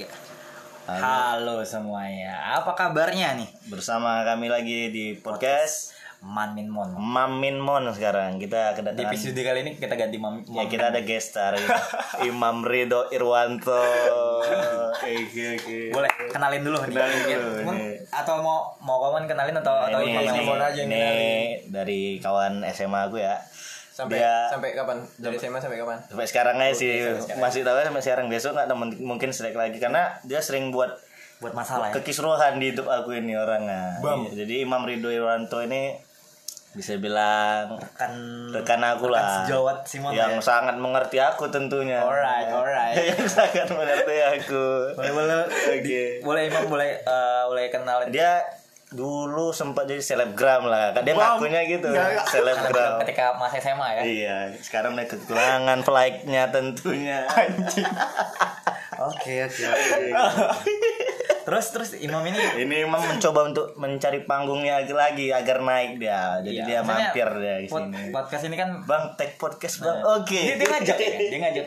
Ya. Halo semuanya, apa kabarnya nih? Bersama kami lagi di podcast Manmin Mon. Mamin Mon sekarang. Kita Di kedatangan episode kali ini kita ganti Mam. Ya kita ada guest star Imam Ridho Irwanto. Oke oke. Boleh kenalin dulu nih. Kenalin Mungkin. dulu, nih. atau mau mau kawan kenalin atau atau ini, Imam ini, aja yang ini dari kawan SMA aku ya. Sampai Dia- sampai kapan dari SMA sampai kapan Sampai sekarang aja sih sampai sekarang. masih tahu ya sampai sekarang besok nggak temen mungkin selek lagi karena dia sering buat Buat masalah ya. kekisruhan di hidup aku ini orangnya. Bam. Iya, Jadi Imam Ridho Irwanto ini bisa bilang Kan rekan aku lah sejawat Simon yang ya. sangat mengerti aku tentunya Alright, alright. yang sangat mengerti aku Boleh boleh. Oke. Boleh Imam boleh eh, boleh kenalin dia dulu sempat jadi selebgram lah kan dia Bam. ngakunya gitu nggak. selebgram ketika masa SMA ya. iya sekarang udah kekurangan like-nya tentunya Oke oke oke. Terus terus Imam ini ini memang mencoba untuk mencari panggungnya lagi lagi agar naik dia jadi Iya, dia mampir dia di sini Podcast ini kan bang take podcast bang Nah, oke Dia, dia ngajak ya, dia ngajak.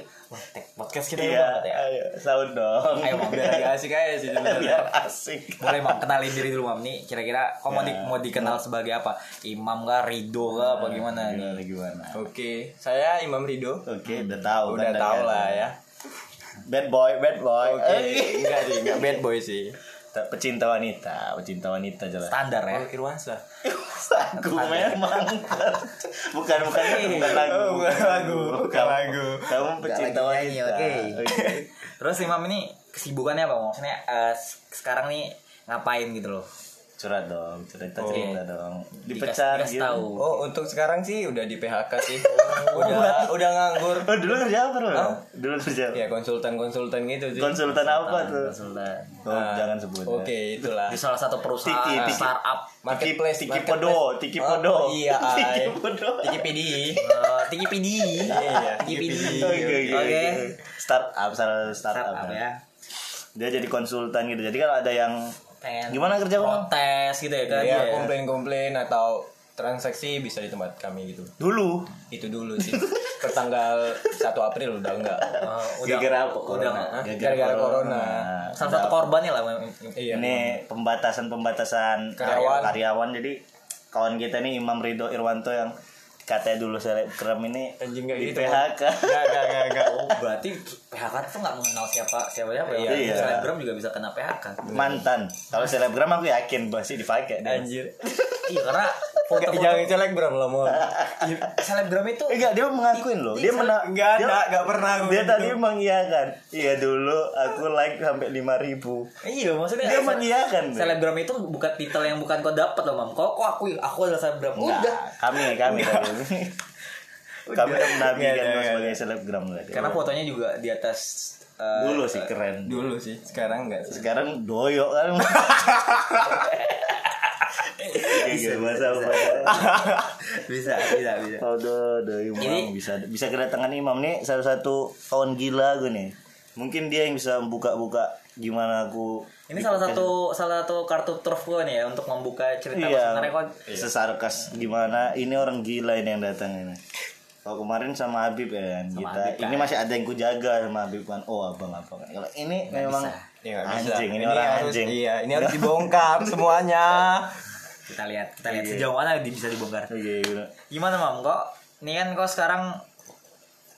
Podcast kita iya banget ya. ayo sahur dong Ayo Mam, biar agak asik aja sih sebenarnya biar asik boleh Mam kenalin diri dulu Mam. Nih kira-kira kok mau, di- Ya. mau dikenal sebagai apa? Imam kah, Ridho kah, apa gimana gimana nih? gimana oke saya Imam Ridho oke udah tahu udah kan, tahu kan? lah ya bad boy bad boy oke Eh, enggak sih enggak bad boy sih pecinta wanita pecinta wanita jelas Standar ya. oh Irwansa Aku memang bukan bukan bukan lagu Oh, bukan lagu, bukan lagu. kamu pecinta wanita oke. Oke. Terus Imam ini kesibukannya apa? Maksudnya s- sekarang nih ngapain gitu loh? Curhat dong cerita Oh. cerita dong Dikas- dipecat dikas gitu tahu. oh untuk sekarang sih udah di PHK sih udah udah nganggur oh dulu kerja apa dulu Hah? dulu kerja ya konsultan konsultan gitu sih konsultan apa tuh Konsultan. oh, Nah, jangan sebut ya. oke itulah Di salah satu perusahaan Tiki, tiki. startup marketplace Tiki. Podo, Tiki Oh, Podo. iya Tiki ay. Podo. Tiki PD eh, Tiki PD. Iya, Tiki Tiki PD. Oke. Startup salah startup, Startup ya. ya. Dia jadi konsultan gitu. Jadi kalau ada yang Pengen gimana kerja protes gitu ya kan? ya Iya. komplain-komplain atau transaksi bisa di tempat kami gitu Dulu. itu dulu sih per tanggal 1 April udah enggak Oh, udah Gara-gara apa? udah Corona. Gara-gara corona. salah satu korbannya lah iya Ini pembatasan pembatasan Karyawan. karyawan. Jadi kawan kita nih Imam Ridho Irwanto yang katanya dulu selebgram ini Anjing nggak di gitu, PHK. enggak enggak enggak Oh, berarti PHK tuh nggak mengenal siapa siapa siapa ya? Iya. Selebgram juga bisa kena PHK. Mantan. Kalau selebgram aku yakin pasti dipakai. anjir iya karena Enggak, foto-foto jangan selebgram lah mau selebgram itu Enggak, dia mengakuin loh. Dia mena enggak dia- ada enggak pernah Dia gitu. tadi mengiyakan. Iya dulu aku like sampai 5000 iya maksudnya Dia mengiyakan. Selebgram itu bukan titel yang bukan kau dapat loh mam kok kok aku aku adalah selebgram Enggak, udah kami kami tadi. kami udah Enggak, enggak, sebagai selebgram karena fotonya juga di atas eh, dulu sih keren. dulu sih sekarang enggak sih. Sekarang doyok kan. Bisa masa bisa. bisa bisa Aduh, aduh, Imam. Ini- bisa bisa kedatangan Imam nih salah satu kawan gila gue nih. Mungkin dia yang bisa buka-buka gimana aku ini salah satu salah satu kartu truf gue nih ya untuk membuka cerita iya, sebenarnya kok. Sesarkas gimana. Ini orang gila ini yang datang ini. Kalau kemarin sama Habib ya kan, kita Habib, ini masih ada yang kujaga sama Habib kan. Oh abang abang. Kalau ini memang bisa. Ya, anjing, ini, orang harus, anjing. Iya, ini harus dibongkar semuanya. kita lihat kita lihat Iya. sejauh mana di- bisa dibongkar Oke, gitu. gimana mam kok ini kan kok sekarang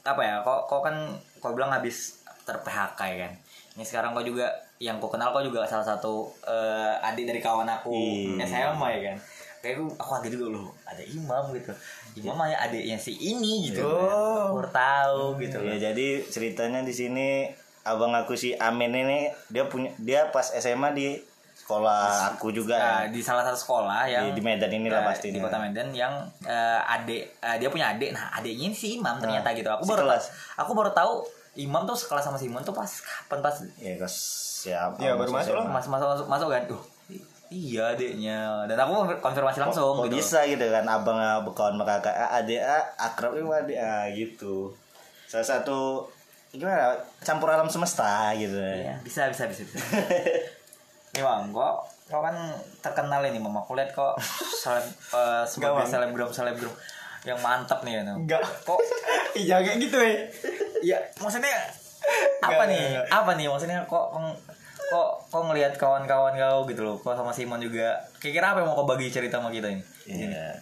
apa ya kok kok kan kau bilang habis ter PHK ya kan ini sekarang kau juga yang kau kenal kau juga salah satu eh, adik dari kawan aku Iya. SMA ya kan kayak aku aku kaget juga loh ada imam gitu imam hanya adiknya si ini gitu Oh. aku baru tahu gitu loh Ya jadi ceritanya di sini abang aku si Amin ini dia punya dia pas SMA di sekolah aku juga Nah, ya. di salah satu sekolah yang di, di Medan ini lah eh, pasti di kota Medan yang eh, adik eh, dia punya adik nah adiknya ini si Imam ternyata gitu aku baru sekelas. tahu- aku baru tahu Imam tuh sekelas sama Simon tuh pas kapan pas Ya kes siap. Iya, baru masuk lah. mas masuk masuk masuk kan iya adiknya. Dan aku konfirmasi langsung Kok gitu. bisa gitu kan abang ah, berkawan sama kakak ah, adik ah, akrab sama adik ah, gitu. Salah satu gimana campur alam semesta gitu. Iya, bisa bisa bisa bisa. Nih bang kok kok kan terkenal ini mama aku lihat kok seleb, eh, sebagai selebgram selebgram yang mantap nih ya Enggak. kok Iya kayak gitu ya. ya maksudnya apa Nggak, nih? nggak, apa nih? Maksudnya kok kok kok, ngelihat kawan-kawan kau gitu loh kok sama Simon juga kira-kira apa yang mau kau bagi cerita sama kita ini Iya.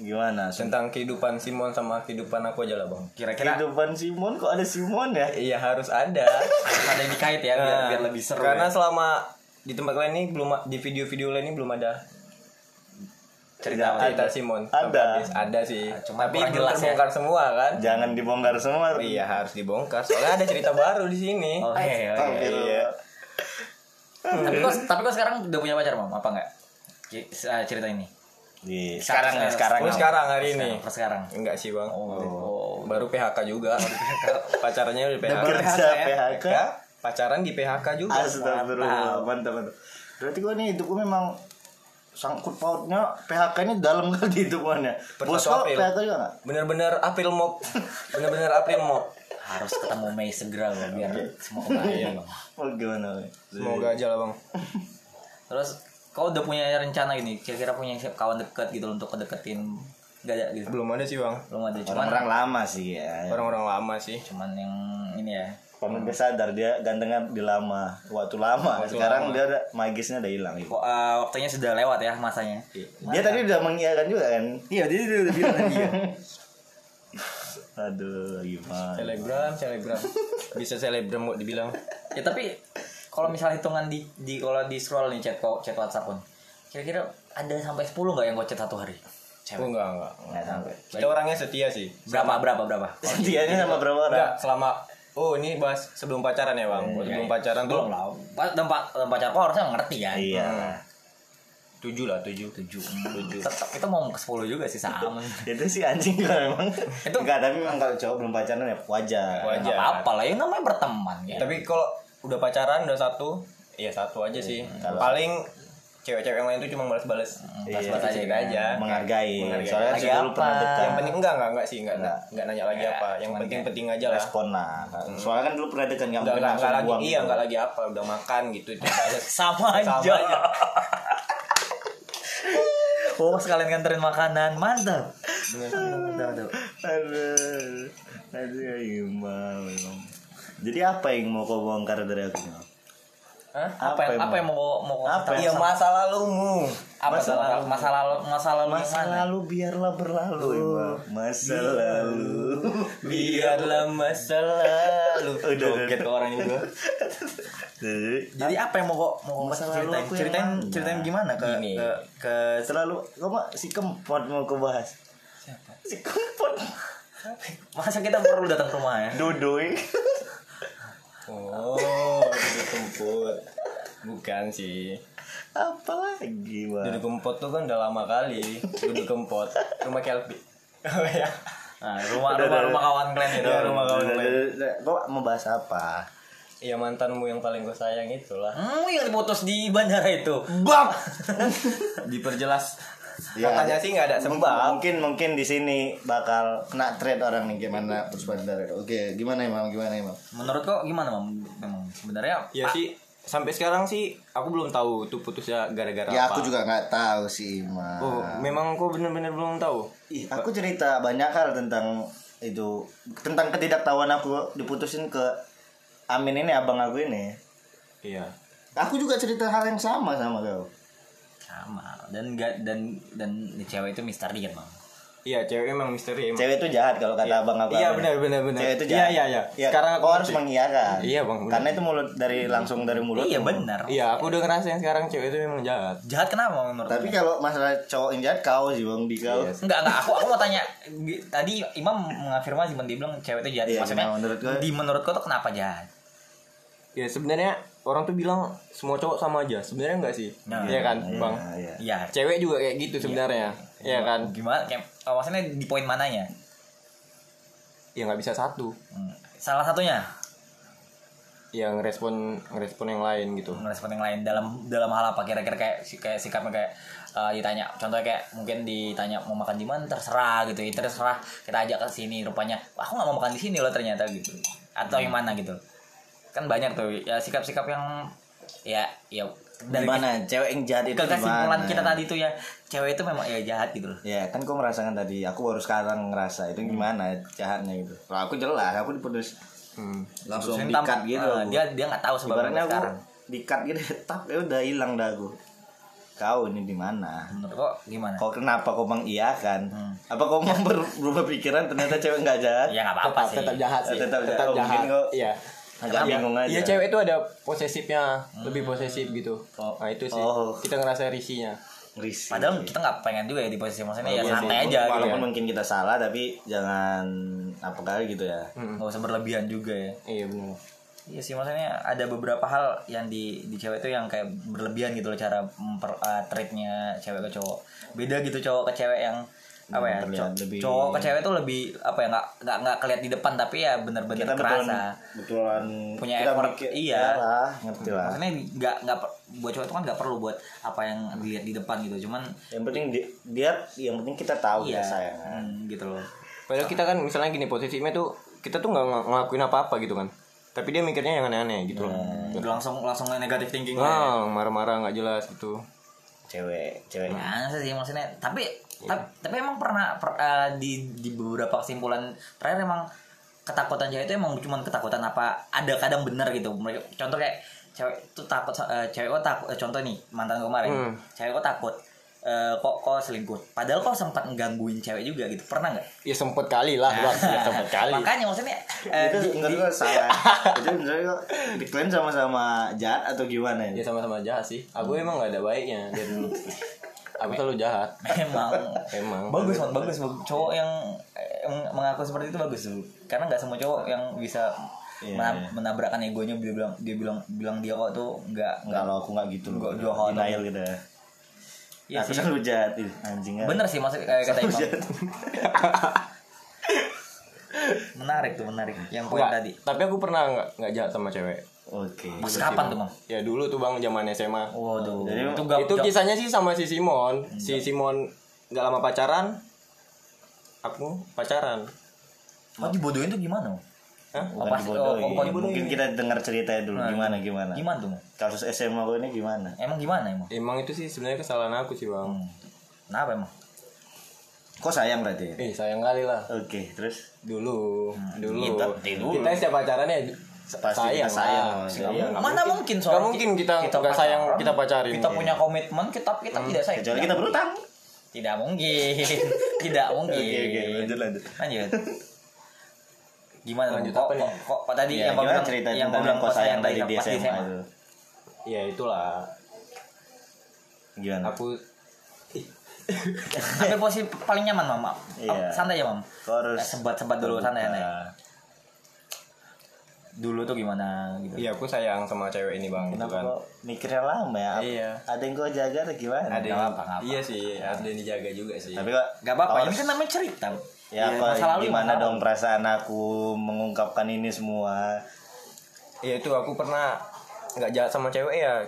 Gimana? tentang kehidupan Simon sama kehidupan aku aja lah bang kira-kira Kehidupan Simon kok ada Simon ya? iya harus ada harus ada yang dikait ya biar, Nah, biar lebih seru karena ya. selama di tempat lain ini belum di video-video lain ini belum ada cerita apa? cerita Simon. Ada. ada sih. Cuma tapi jelas ya. terbongkar semua kan? Jangan dibongkar semua. iya harus dibongkar. Soalnya ada cerita baru di sini. Oke oke Iya. tapi kok tapi kok sekarang udah punya pacar mam? Apa enggak? Eh, cerita ini? Di sekarang ya, sekarang. oh ya. sekarang hari ini? Pas sekarang. Enggak sih bang. Oh. Baru PHK juga. Pacarannya di PHK Kerja PHK ya? PHK. Pacaran di PHK juga. Astagfirullah, mantap. Mantap. Berarti gua nih hidupku memang sangkut pautnya PHK ini dalam kali hidupannya. Per Bos kok April. PHK juga nggak? bener-bener April Mop bener-bener April Mop harus ketemu Mei segera loh biar semua kebahagiaan bang Oh gimana? Semoga aja lah bang terus kau udah punya rencana gini kira-kira punya kawan dekat gitu untuk kedeketin Gak ada gitu belum ada sih bang belum ada cuman Orang-orang lama sih ya. orang-orang lama sih cuman yang ini ya Kamu udah sadar dia gantengnya di lama, waktu lama. Waktu Sekarang lama. dia ada magisnya udah hilang. gitu. kok eh, waktunya sudah lewat ya masanya Dia tadi udah mengiyakan juga kan? iya dia udah, udah bilang tadi ya Aduh, gimana? selebgram selebgram bisa selebgram mau dibilang ya tapi kalau misal hitungan di di kalau di scroll nih chat kok chat WhatsApp pun kira-kira ada sampai 10 nggak yang kau chat satu hari oh cewek enggak enggak Nggak sampai. kita orangnya setia sih berapa berapa berapa Setianya sama berapa orang? enggak selama oh ini bahas sebelum pacaran ya bang? Sebelum pacaran tuh belum lah. Pas dan pacar kau harusnya ngerti kan Iya. tujuh lah tujuh. Tujuh. Tujuh. Tetap kita mau ke 10 juga sih sama. Itu sih anjing lah memang Itu- enggak tapi memang kalau cowok belum pacaran ya wajar Wajar. Nggak apa-apa lah yang namanya berteman ya. Tapi kalau udah pacaran udah satu ya satu aja sih. Kalau- paling cewek-cewek yang lain tuh cuma balas-balas Iya, balas aja kan. aja. menghargai, Menghargai. soalnya Lagi sih dulu apa? pernah dekat yang penting enggak enggak enggak sih enggak Enggak. enggak nanya lagi Ya, apa. Yang penting penting aja lah. respon lah. Soalnya kan dulu pernah dekat nggak enggak enggak, langsung enggak lagi iya gitu. enggak lagi apa udah makan gitu. Itu aja. Sama aja, oh sekalian nganterin makanan. Mantap. Mantap mantap. Aduh. Aduh Ima memang. Jadi apa yang mau kau bongkar dari aku Hah? apa yang apa yang mau mau Apa cerita? Iya masa lalumu. Apa Masa masa lalu masa lalu masa lalu yang masa lalu biarlah berlalu. Masa lalu. Biarlah masa lalu. Udah, udah, Joget ke orang juga Jadi, jadi apa yang mau kok mau Masa lalu ceritain? aku yang ceritain mana? ceritain gimana ke Gini. ke, ke selalu mah si kempot mau kau bahas? Siapa? Si kempot. Masa kita perlu datang ke rumah ya? Dodoi oh duduk kempot bukan sih. Apa lagi Bang? duduk kempot tuh kan udah lama kali. Duduk kempot rumah Kelpi oh ya nah, rumah Udah, rumah udah, rumah kawan kalian itu Iya, rumah kawan kalian. kau mau bahas apa? Iya mantanmu yang paling gue sayang itulah. Hmm, yang diputus di bandara itu. bab diperjelas Ya, katanya sih nggak ada sebab. mungkin mungkin di sini bakal kena trade orang nih gimana terus bandar. Oke gimana emang gimana emang Menurut kok gimana, Mam? Memang sebenarnya ya sih sampai sekarang sih aku belum tahu tuh putusnya gara-gara ya apa. aku juga nggak tahu sih mah oh memang aku bener-bener belum tahu? Ih, aku cerita banyak hal tentang itu tentang ketidaktahuan aku diputusin ke Amin ini abang aku ini. Iya. Aku juga cerita hal yang sama sama kau sama dan enggak dan dan di cewek itu misteri kan, Mam. iya cewek emang misteri emang cewek itu jahat kalau kata abang aku iya benar benar benar cewek itu iya jahat iya iya Ya, sekarang aku kau harus mengiyakan Iya, Bang, benar. karena itu mulut dari langsung dari mulut Iya benar. iya aku udah ngerasain sekarang cewek itu memang jahat Jahat kenapa Mam, menurut? tapi kalau masalah cowok yang jahat kau sih bang di kau Yes. Enggak, enggak. Aku aku mau tanya. Di- Tadi Imam mengafirmasi, Bang, dia bilang cewek itu jahat. Iya, Maksudnya menurut gue- di menurut kau tuh kenapa jahat? ya sebenarnya orang tuh bilang semua cowok sama aja sebenarnya enggak sih? Nah, iya kan Iya, bang? iya. Iya. cewek juga kayak gitu sebenarnya iya kan? Gimana? Kayak, maksudnya di poin mananya? ya nggak bisa satu. Hmm. Salah satunya? Yang ngerespon ngerespon yang lain gitu. Merespon yang lain dalam dalam hal apa? Kira-kira kayak kayak sikapnya kayak eh, ditanya. Contohnya kayak mungkin ditanya mau makan di mana? Terserah gitu. Ya terserah. Kita ajak ke sini rupanya aku nggak mau makan di sini loh ternyata gitu. Atau yang mana gitu kan banyak tuh ya sikap-sikap yang ya ya dari Gimana cewek yang jahat itu ke kesimpulan kita tadi tuh ya cewek itu memang ya jahat gitu loh. Ya kan kau merasakan tadi, aku baru sekarang ngerasa itu gimana jahatnya gitu. Kalau aku jelas, aku diputus. Hmm. langsung dikat gitu. Aku. dia dia nggak tahu sebabnya aku sekarang. dikat gitu tak ya udah hilang dah aku. Kau ini di mana? Kok gimana? Kau kenapa kau mengiyakan? Hmm. apa kau mau ber- berubah pikiran ternyata cewek nggak jahat? Ya nggak apa-apa tetap, sih. tetap jahat sih. Tetap jahat. tetap jahat. Mungkin kok iya agak Kenapa? bingung aja Iya cewek itu ada posesifnya, lebih posesif gitu. Oh. Nah itu sih Oh. kita ngerasa risihnya. risih padahal kita nggak pengen juga ya di posisi maksudnya ya Iya santai sih. aja gitu walaupun ya. mungkin kita salah tapi jangan apa kali gitu ya Hmm. nggak usah berlebihan juga ya Iya benar. Iya sih maksudnya ada beberapa hal yang di di cewek itu yang kayak berlebihan gitu loh cara memper uh, treatnya cewek ke cowok. Beda gitu cowok ke cewek yang apa ya? terlihat cow- lebih- Cowok ke cewek tuh lebih apa ya nggak nggak nggak kelihatan di depan tapi ya bener-bener kita kerasa. betulan Punya kita effort, mikir- iya. lah, ngerti lah Maksudnya nggak nggak buat cowok itu kan nggak perlu buat apa yang dilihat di depan gitu. Cuman yang penting di- dia yang penting kita tahu iya ya sayang hmm, gitu loh. Padahal kita kan misalnya gini posisinya tuh kita tuh nggak ng- ngelakuin apa-apa gitu kan. Tapi dia mikirnya yang aneh-aneh gitu loh. Udah langsung langsung negatif thinking. Wah, marah-marah nggak jelas gitu. Cewek cewek Ya, sih maksudnya. Tapi tapi, tapi emang pernah per- eh, di di beberapa kesimpulan terakhir emang ketakutan cewek itu emang cuma ketakutan apa ada kadang benar gitu. Mereka contoh kayak cewek itu takut eh, cewek kok takut eh, contoh nih mantan kemarin. Hmm. Cewek kok takut eh, kok kok selingkuh. Padahal kok sempat ngangguin cewek juga gitu. Pernah nggak? Ya sempet kali lah, Bang. Ya, sempet kali. Makanya maksudnya eh, itu di- enggak gua salah itu menurut gua diklaim sama-sama jahat atau gimana Ya ya sama-sama jahat sih. Aku emang nggak ada baiknya dari dulu. Aku selalu jahat. memang Emang. bagus man, bagus bagus. cowok yang, yang mengaku seperti itu bagus tuh karena nggak semua cowok yang bisa Iya, mena- iya. menabrakkan egonya dia bilang dia bilang bilang dia kok tuh nggak nggak kalau aku nggak gitu loh denial gitu ya Iya aku sih. selalu jahat ih, anjing ah. bener sih maksud kayak kata imam menarik tuh menarik yang poin Nggak, tadi Tapi aku pernah nggak nggak jahat sama cewek. oke pas kapan tuh bang Ya dulu tuh bang zaman SMA. waduh Jadi- itu gak itu kisahnya sih sama si Simon. Si Simon nggak lama pacaran. Aku pacaran. oh dibodohin tuh gimana Hah? Oh, bukan pas- dibodohi oh, oh, mungkin kita dengar ceritanya dulu Nah, gimana gimana gimana tuh kasus SMA gue ini gimana emang gimana emang Emang itu sih sebenarnya kesalahan aku sih bang. hmm. kenapa emang kok sayang berarti ya? Eh sayang kali lah. oke terus Dulu, dulu. kita- dulu. Kita setiap pacaran ya Pasti sayang, kita sayang lah. sama Iya, nggak mana mungkin soalnya Nggak mungkin kita nggak sayang kita pacarin. kita punya komitmen kita kita tidak sayang kecuali kita berutang Tidak mungkin. Tidak mungkin. oke oke lanjut lanjut Lanjut. Gimana Lanjut kok, apa nih? Kok, kok, kok tadi ya, yang gimana bilang cerita yang tentang kok kok sayang tadi di SMA itu Ya itulah. gimana Aku Tapi posisi paling nyaman mama. Iya. Santai ya mam. harus Eh, sebat-sebat dulu santai santai. Nah, Dulu tuh gimana gitu. Iya aku sayang sama cewek ini bang gitu kenapa kan. kok mikirnya lama ya Iya. ada yang kau jaga atau gimana Ada yang, apa, apa. iya sih, ada yang dijaga juga sih. tapi kok Gak apa-apa. Ini kan namanya cerita. Ya Iya, kok masa lalu, gimana dong lalu. perasaan aku mengungkapkan ini semua ya itu aku pernah nggak jahat sama cewek ya.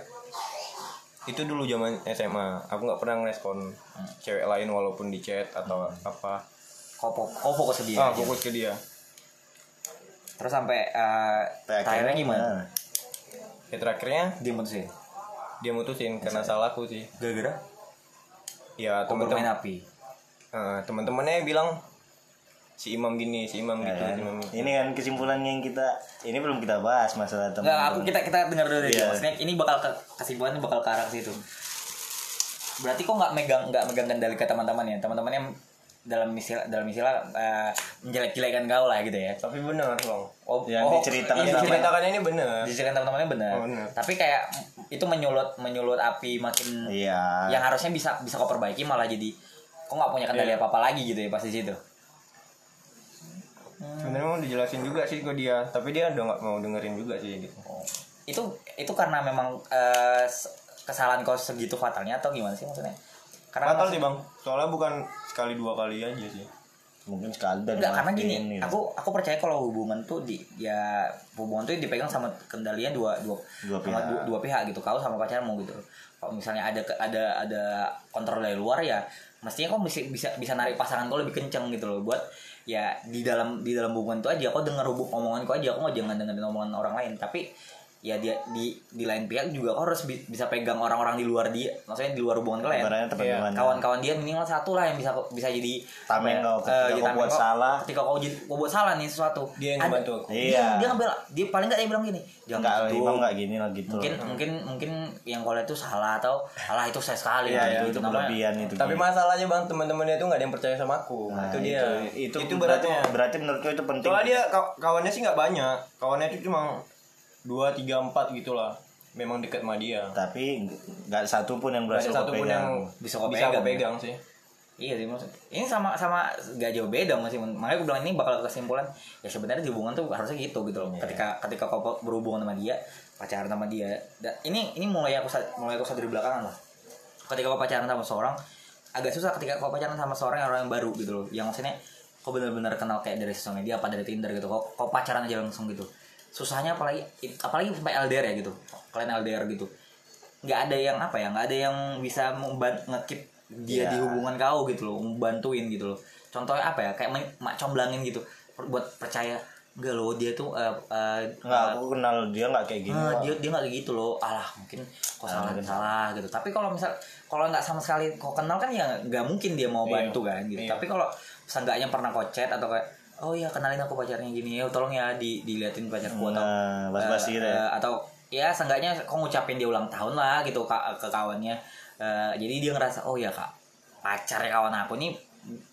Itu dulu zaman SMA. Aku nggak pernah ngerespon cewek lain walaupun di chat atau apa. Kok kok kok fokus ke dia. Ah fokus ke dia. Terus sampai eh, Sampai terakhirnya gimana? Ya terakhirnya Dia mutusin. dia mutusin karena salahku sih. Gara-gara Ya teman-teman api. eh, teman-temannya bilang si Imam gini, si Imam Ya gitu, kan? si Imam gitu. ini kan kesimpulannya yang kita ini belum kita bahas masalah teman Enggak, aku kita kita dengar dulu deh. Iya. Maksudnya ini bakal ke kesimpulannya bakal ke arah situ. Berarti kok nggak megang nggak megang kendali ke teman-teman ya? Teman-temannya dalam istilah dalam istilah eh, menjelek-jelekan kau lah gitu ya. Tapi benar bang. Oh, Yang oh, diceritakan iya, Diceritakannya ini benar. diceritakan teman-temannya benar. Oh, benar. Tapi kayak itu menyulut menyulut api makin iya yang harusnya bisa bisa kau perbaiki malah jadi kok nggak punya kendali Iya. apa-apa lagi gitu ya pas di situ. Sebenarnya mau dijelasin juga sih ke dia, tapi dia udah nggak mau dengerin juga sih gitu. Oh. Itu itu karena memang se- kesalahan kau segitu fatalnya atau gimana sih maksudnya? Karena Fatal sih bang, soalnya bukan sekali dua kali aja sih. mungkin sekali dan Enggak, karena gini, gitu. aku aku percaya kalau hubungan tuh di ya hubungan tuh dipegang sama kendalinya dua dua Dua sama pihak. dua, dua pihak gitu. Kau sama pacarmu gitu. Kalau misalnya ada ada ada kontrol dari luar ya mestinya kau bisa bisa bisa narik pasangan kau lebih kenceng gitu loh buat ya di dalam di dalam hubungan itu aja kau dengar hubung omongan kau aja nggak jangan dengerin omongan orang lain. Tapi ya dia di di lain pihak juga kau harus bi- bisa pegang orang-orang di luar dia maksudnya di luar hubungan kalian Iya, kawan-kawan dia minimal satu lah yang bisa bisa jadi Tameng kau, eh, ketika jadi kau buat kau. salah. ketika kau jadi kau buat salah nih sesuatu Dia yang ngebantu aku. dia, Iya. dia ngebela dia paling nggak dia bilang gini jangan enggak gitu imam enggak gini lah gitu mungkin mungkin mungkin yang kau lihat itu salah atau salah itu saya sekali Iya, gitu, itu kelebihan itu Tapi Ki. masalahnya bang teman-temannya tuh nggak ada yang percaya sama aku. Nah, itu dia. itu, itu berarti beratnya. berarti menurutku itu penting Soalnya dia kaw- kawannya sih nggak banyak. Kawannya itu cuma dua tiga empat gitulah. Memang dekat sama dia. tapi nggak satu pun yang berhasil satu pun yang Bisa kau bisa pegang, pegang sih. Iya sih maksud. Ini sama sama gak jauh beda masih. Makanya aku bilang ini bakal kesimpulan ya sebenarnya di hubungan tuh harusnya gitu gitu loh. Ketika ketika kau berhubungan sama dia, pacaran sama dia. Dan ini ini mulai aku mulai aku sadar belakangan lah. Ketika kau pacaran sama seorang agak susah ketika kau pacaran sama seorang yang orang yang baru gitu loh. Yang maksudnya kau benar-benar kenal kayak dari sosial media apa dari Tinder gitu. Kau, kau pacaran aja langsung gitu. Susahnya apalagi apalagi sampai LDR ya gitu. Kalian LDR gitu. nggak ada yang apa ya nggak ada yang bisa ngekip dia Iya. di hubungan kau gitu loh membantuin gitu loh contohnya apa ya kayak mak comblangin gitu buat percaya enggak loh dia tuh eh, eh, nggak aku kenal dia nggak kayak gini eh, Pak. dia dia nggak kayak gitu loh alah mungkin kok salah salah gitu tapi kalau misal kalau nggak sama sekali kau kenal kan ya nggak mungkin dia mau Iya. bantu kan gitu Iya. tapi kalau seenggaknya pernah kau chat atau kayak oh ya kenalin aku pacarnya gini. Ya tolong ya di diliatin pacarku atau nah bas-basi Eh, gitu ya? Eh, atau ya seenggaknya kau ngucapin dia ulang tahun lah gitu ke, ke kawannya. Eh, jadi dia ngerasa oh ya kak pacarnya kawan aku nih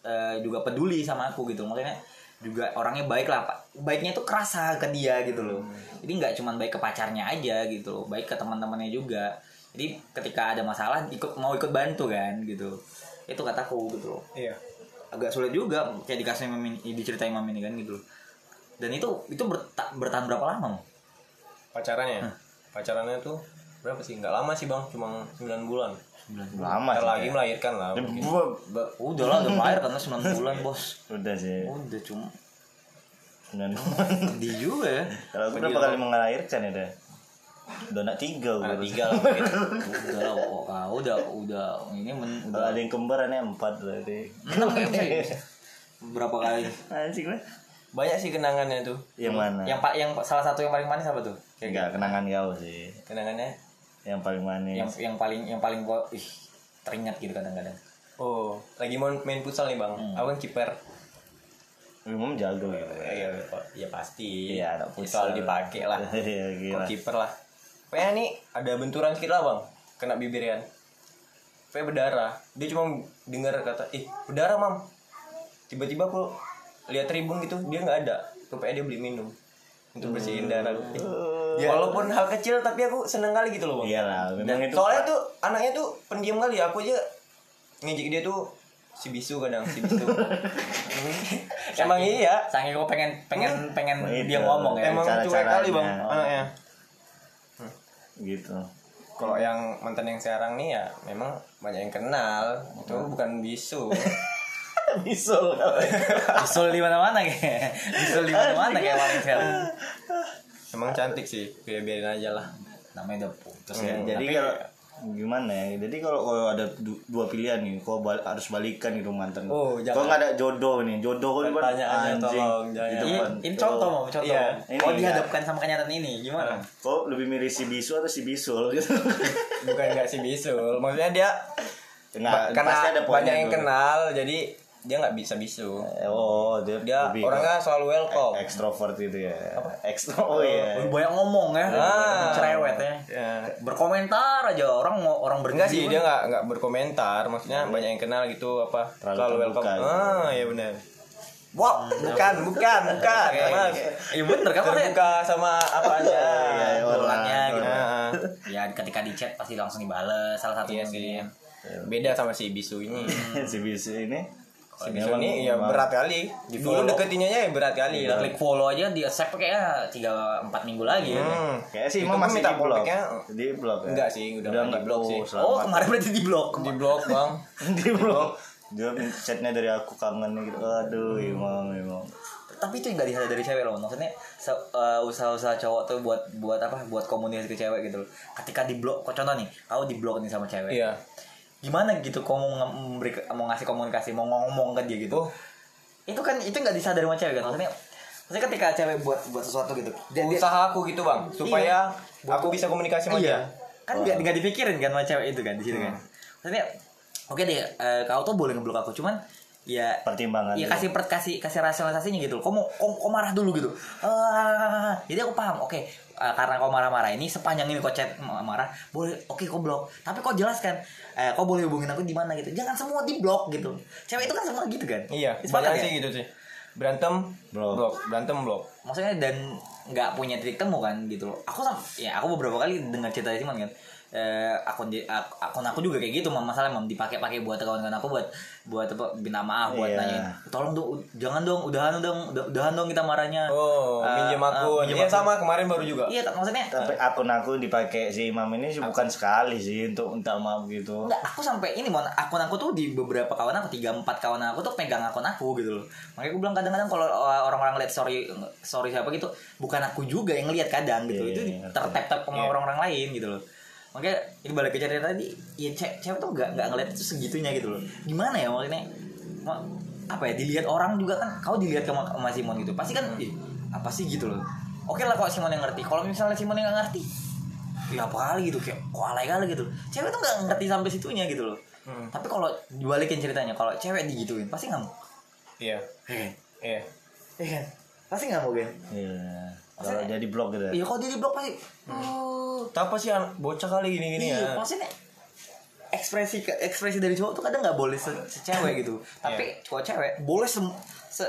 eh, juga peduli sama aku gitu. Maksudnya juga orangnya baik lah pak. Baiknya tuh kerasa ke dia gitu loh. Jadi nggak cuma baik ke pacarnya aja gitu loh. Baik ke teman-temannya juga. Jadi ketika ada masalah ikut mau ikut bantu kan gitu. Itu kataku gitu loh. Iya. Agak sulit juga kayak dikasih Mam ini- diceritain mam ini kan gitu loh dan itu itu berta- bertahan berapa lama? Pacarannya. Pacarannya tuh berapa sih? Nggak lama sih bang, cuma 9 bulan. lama sih lagi kayak. melahirkan lah. Ba- udah lah udah lahir karena 9 bulan bos udah sih udah cuma Dan- di juga ya kalau berapa kali mengalahirkan ya dah udah nak tiga Ada gua. tiga lah udah lah oh, ah, udah udah ini men, udah ada yang kembar aneh empat berarti enam kayak berapa kali anjing lah Banyak sih kenangannya tuh. yang mana yang pak yang salah satu yang paling manis apa tuh enggak kenangan kau sih Kenangannya. yang paling manis yang yang paling yang paling ih teringat gitu kadang-kadang Oh, lagi mau main futsal nih bang. Aku kan kiper. Umum jago gitu Ya, ya, ya pasti. Iya, anak futsal. Dipakai lah. Iya, gila. Kiper lah. Pokoknya nih ada benturan sedikit lah bang. Kena bibirian. Pokoknya berdarah. Dia cuma dengar kata, ih berdarah mam. Tiba-tiba aku lihat tribun gitu, dia nggak ada. Rupanya dia beli minum untuk bersihin darah. Eh, Walaupun hal kecil tapi aku seneng kali gitu loh bang. Iya lah, memang Dan itu soalnya tuh anaknya tuh pendiam kali aku aja ngejek dia tuh si bisu kadang si bisu. Emang iya. saking gua pengen pengen pengen Itu. dia ngomong ya Emang cuek kali bang Oh. anaknya. Gitu Kalau yang mantan yang sekarang nih ya memang banyak yang kenal. Itu bukan bisu. bisul bisul di mana-mana kayak bisul di mana-mana kayak paling sekarang Emang cantik sih, biar biarin aja lah. namanya udah putus ya Hmm, jadi Tapi- kalau gimana ya jadi kalau kalau ada du- dua pilihan nih kau bal- harus balikan gitu mantan Oh, kau jangan. nggak ada jodoh nih jodoh depan Pertanyaannya tolong, jangan. ini, depan. ini contoh mau contoh Iya, ini ya. dihadapkan sama kenyataan ini gimana kau lebih milih si bisu atau si bisul gitu Bukan nggak si bisul, maksudnya dia Nggak, karena pasti ada banyak yang dulu. kenal, jadi dia nggak bisa bisu. oh dia, Dia orangnya selalu welcome. ekstrovert gitu ya ekstro oh iya banyak ngomong ya Ah. cerewet ya Ya. berkomentar aja orang mau orang Enggak sih, dia nggak nggak berkomentar, maksudnya banyak yang kenal gitu apa Terlalu selalu welcome. terbuka gitu. Ah, ya benar. Wah, bukan, bukan, bukan, mas. Iya bener kan Terbuka sama apa aja. Iya, iya, orang. gitu Nah, ya ketika di chat pasti langsung dibales salah satunya iya sih. sih Beda sama si bisu ini. si bisu ini Si bisu ini ya berat kali. Dulu deketinnya ya berat kali lah. klik follow aja di accept kayaknya tiga empat minggu lagi ya Hmm. Kayak sih Imam pun masih minta di blok. Di blok. ya? Enggak sih, udah nggak di blok oh, sih. oh kemarin berarti di blok Di blok, Bang. di blok. Dia chatnya dari aku kangen gitu. Aduh, Imam, Imam. tapi itu nggak dilihat dari cewek loh maksudnya uh, usaha-usaha cowok tuh buat buat apa buat komunikasi ke cewek gitu loh ketika di blok kok contoh nih kau di blok nih sama cewek Iya. Gimana gitu kau mau memberi mau ngasih komunikasi mau ngomong ke dia gitu? Oh. itu kan itu nggak disadari sama cewek kan? Maksudnya Maksudnya ketika cewek buat buat sesuatu gitu dia, usaha aku gitu bang supaya aku bisa komunikasi sama iya. dia. Kan nggak nggak dipikirin kan sama cewek itu kan di situ kan? Maksudnya oke deh eh, kau tuh boleh ngeblok aku cuman ya Pertimbangan ya dulu. kasih per, kasih kasih rasionalisasinya gitu kau mau kau marah dulu gitu. Ah, jadi aku paham oke eh, karena kau marah-marah ini sepanjang ini kau chat ma- marah boleh oke kau blok. Tapi kau jelaskan eh, kau boleh hubungin aku di mana gitu. Jangan semua di blok gitu. Cewek itu kan semua gitu kan? Iya banyak ya? sih gitu sih. Berantem Blok. blok berantem blok. Maksudnya dan nggak punya titik temu kan gitu loh. Aku sam ya aku beberapa kali dengar cerita Simon kan eh, akun di- ak- akun aku juga kayak gitu masalah mam dipakai-pakai buat kawan-kawan aku buat buat apa minta maaf buat Iya. nanyain tolong dong jangan dong udahan dong udah- udahan dong kita marahnya. Oh Eh, minjem eh, akun minjem akun. sama kemarin baru juga. Iya kan, maksudnya Tapi akun aku dipakai si Imam ini sih bukan sekali sih untuk minta maaf gitu. Enggak, aku sampai ini mon. Akun aku tuh di beberapa kawan aku tiga empat kawan aku tuh pegang akun aku gitu loh. Makanya aku bilang kadang-kadang kalau uh, orang-orang lihat story story siapa gitu bukan aku juga yang lihat kadang gitu. Iya, itu iya, tertap-tap sama Iya. orang-orang lain gitu loh makanya ini balik ke cerita tadi ya ce- cewek tuh nggak nggak ngeliat itu segitunya gitu loh. Gimana ya maksudnya? Ma- apa ya dilihat orang juga kan kau dilihat sama, sama Simon gitu pasti kan ih, apa sih gitu loh. Oke lah kalau Simon yang ngerti kalau misalnya Simon yang nggak ngerti ya apa kali gitu kayak kok alay kali gitu. Cewek tuh nggak ngerti sampai situnya gitu loh. Hmm. tapi kalau dibalikin ceritanya kalau cewek digituin pasti ngamuk. Iya. Iya kan? Iya. Iya kan? Pasti ngamuk kan? Iya. Kalau jadi blog gitu. iya kalau dia di blok pasti oh. Apa sih bocah kali gini gini iya ya? maksudnya ekspresi ekspresi dari cowok tuh kadang nggak boleh se secewek gitu. Tapi kalau cewek boleh se, se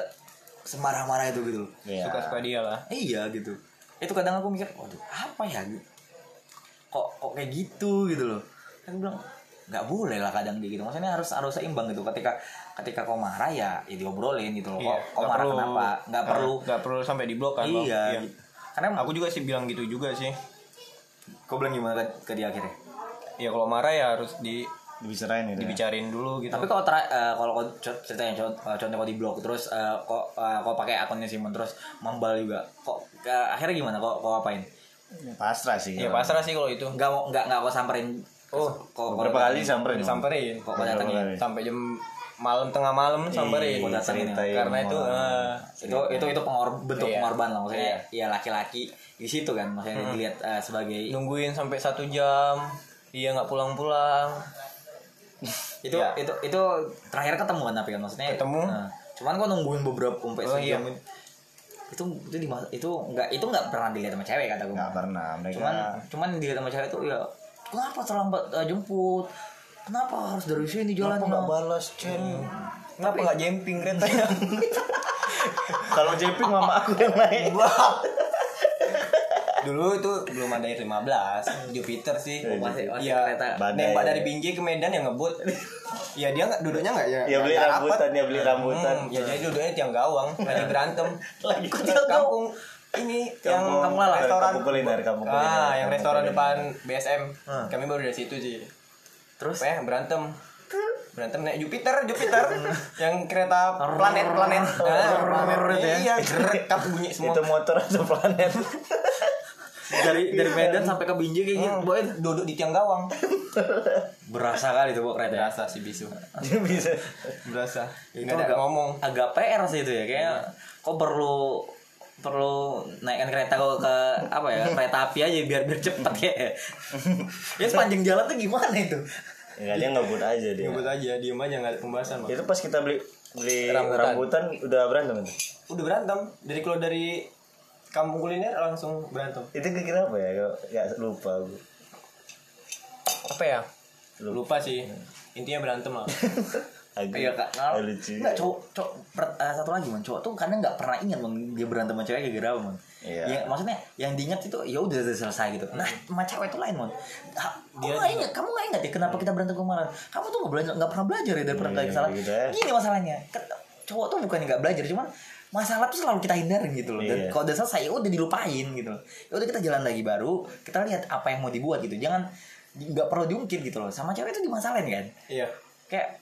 semarah-marah itu gitu. Loh Iya. suka suka dia lah. Iya gitu. Itu kadang aku mikir waduh apa ya? Kok kok kayak gitu gitu loh. Kan bilang nggak boleh lah kadang kayak gitu. Maksudnya harus harus seimbang gitu. Ketika ketika kau marah ya ya diobrolin gitu loh. Kok kau nggak marah perlu- kenapa? Nggak perlu nggak perlu sampai di blok kan Bang? iya karena aku juga sih bilang gitu juga sih kau bilang gimana ke, ke dia akhirnya ya kalau marah ya harus di Dibicarain itu. ya. dibicarain dulu gitu tapi kalau tra- eh, kalau kau ceritanya contoh, contoh kau di blog terus eh, kok eh, kau pakai akunnya Simon terus membal juga kok eh, akhirnya gimana kau kau apain Pasrah sih. ya pasrah sih kalau itu nggak mau nggak nggak kau samperin Oh, kok Beberapa kali samperin. disamperin kok kau datangin kali. sampai jam malam tengah malam samperin Kok datangin ya? Ceritain karena itu eh, itu itu itu pengor bentuk Iya. pengorban lah maksudnya ya laki-laki di situ kan maksudnya Hmm. dilihat eh, sebagai nungguin sampai satu jam dia nggak pulang-pulang itu Ya. itu itu terakhir ketemu kan tapi kan maksudnya Ketemu. Nah, cuman kok nungguin beberapa sampai Oh, sejam iya. itu itu di itu nggak itu nggak pernah dilihat sama cewek kata gue Nggak pernah mereka. cuman cuman dilihat sama cewek itu ya kenapa terlambat eh, jemput kenapa harus dari sini jalan Kenapa nggak balas chat? kenapa nggak jemping keretanya? Kalau JP mama aku yang naik. dulu itu belum ada R15 Jupiter sih. Eh, masih masih Iya, kereta. Nembak dari Binjai ke Medan yang ngebut. Ya dia nggak duduknya nggak ya? Ya beli rambutan, ya beli rambutan. Hmm, ya jadi duduknya tiang gawang lagi berantem. Lagi Ke tiang kampung ini yang Kampung- kampung lala. restoran. kampung kuliner, kampung ah yang kampung restoran depan BSM Hmm. kami baru dari situ sih terus? Eh berantem? Berantem naik Jupiter Jupiter. Yang kereta planet planet. Ah, planet ya. iya gerekap bunyi semua. Itu motor atau planet? dari dari Medan sampai ke Binjai kayak gitu Hmm, boy duduk di tiang gawang. Berasa kali itu bu kereta berasa sih bisu. Bisa. berasa. Itu agak ngomong. agak PR sih itu ya kayak kok perlu perlu naikkan kereta kok ke apa ya kereta api aja biar biar cepet kayak ya sepanjang jalan tuh gimana itu Ya dia ngebut aja dia. ngebut aja diem aja nggak ada pembahasan. Itu pas kita beli beli Rambutan. rambutan, udah berantem itu. udah berantem dari keluar dari kampung kuliner langsung berantem Itu kira apa ya? Kok Ya lupa aku. apa ya lupa sih intinya berantem lah iya kak Nah, lucu. nggak cowok cowok per- eh, satu lagi man cowok tuh kadang nggak pernah ingat man dia berantem sama cewek gara-gara man Iya. Ya, maksudnya yang diingat itu ya udah selesai gitu. Nah sama cewek itu lain man Ha, kamu nggak ingat kamu nggak ingat ya kenapa kita berantem kemarin? Kamu tuh nggak belajar nggak pernah belajar ya dari pernah Iya, kesalahan gitu ya. gini masalahnya cowok tuh bukannya nggak belajar cuman masalah tuh selalu kita hindarin gitu loh. Dan Iya. kalau udah selesai ya udah dilupain gitu. Loh ya udah kita jalan lagi baru kita lihat apa yang mau dibuat gitu. Jangan nggak perlu diungkit gitu loh. Sama cewek itu dimasalahin kan? Iya. Kayak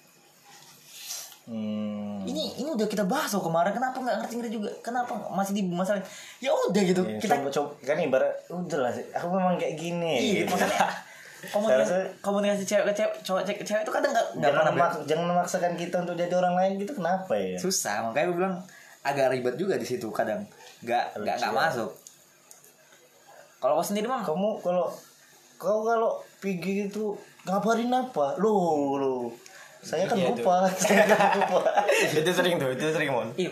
Hmm. ini ini udah kita bahas loh kemarin. Kenapa nggak ngerti ngerti juga? Kenapa masih di masalah ya udah gitu. Ya, kita coba coba. Kan ibarat udah lah aku memang kayak gini. Iya gitu. maksudnya komunikasi rasa- komunikasi cewek ke cewek cowok cewek, cewek itu kadang nggak nggak jangan pernah jangan memaksakan kita untuk jadi orang lain gitu kenapa ya? Susah makanya gue bilang agak ribet juga di situ kadang. Nggak nggak nggak masuk. Kalau kau sendiri mam? Kamu kalau kau kalau pergi itu ngabarin apa? Lu lu saya kan Iya, lupa. Saya kan lupa. Itu sering tuh itu sering mon. Iya.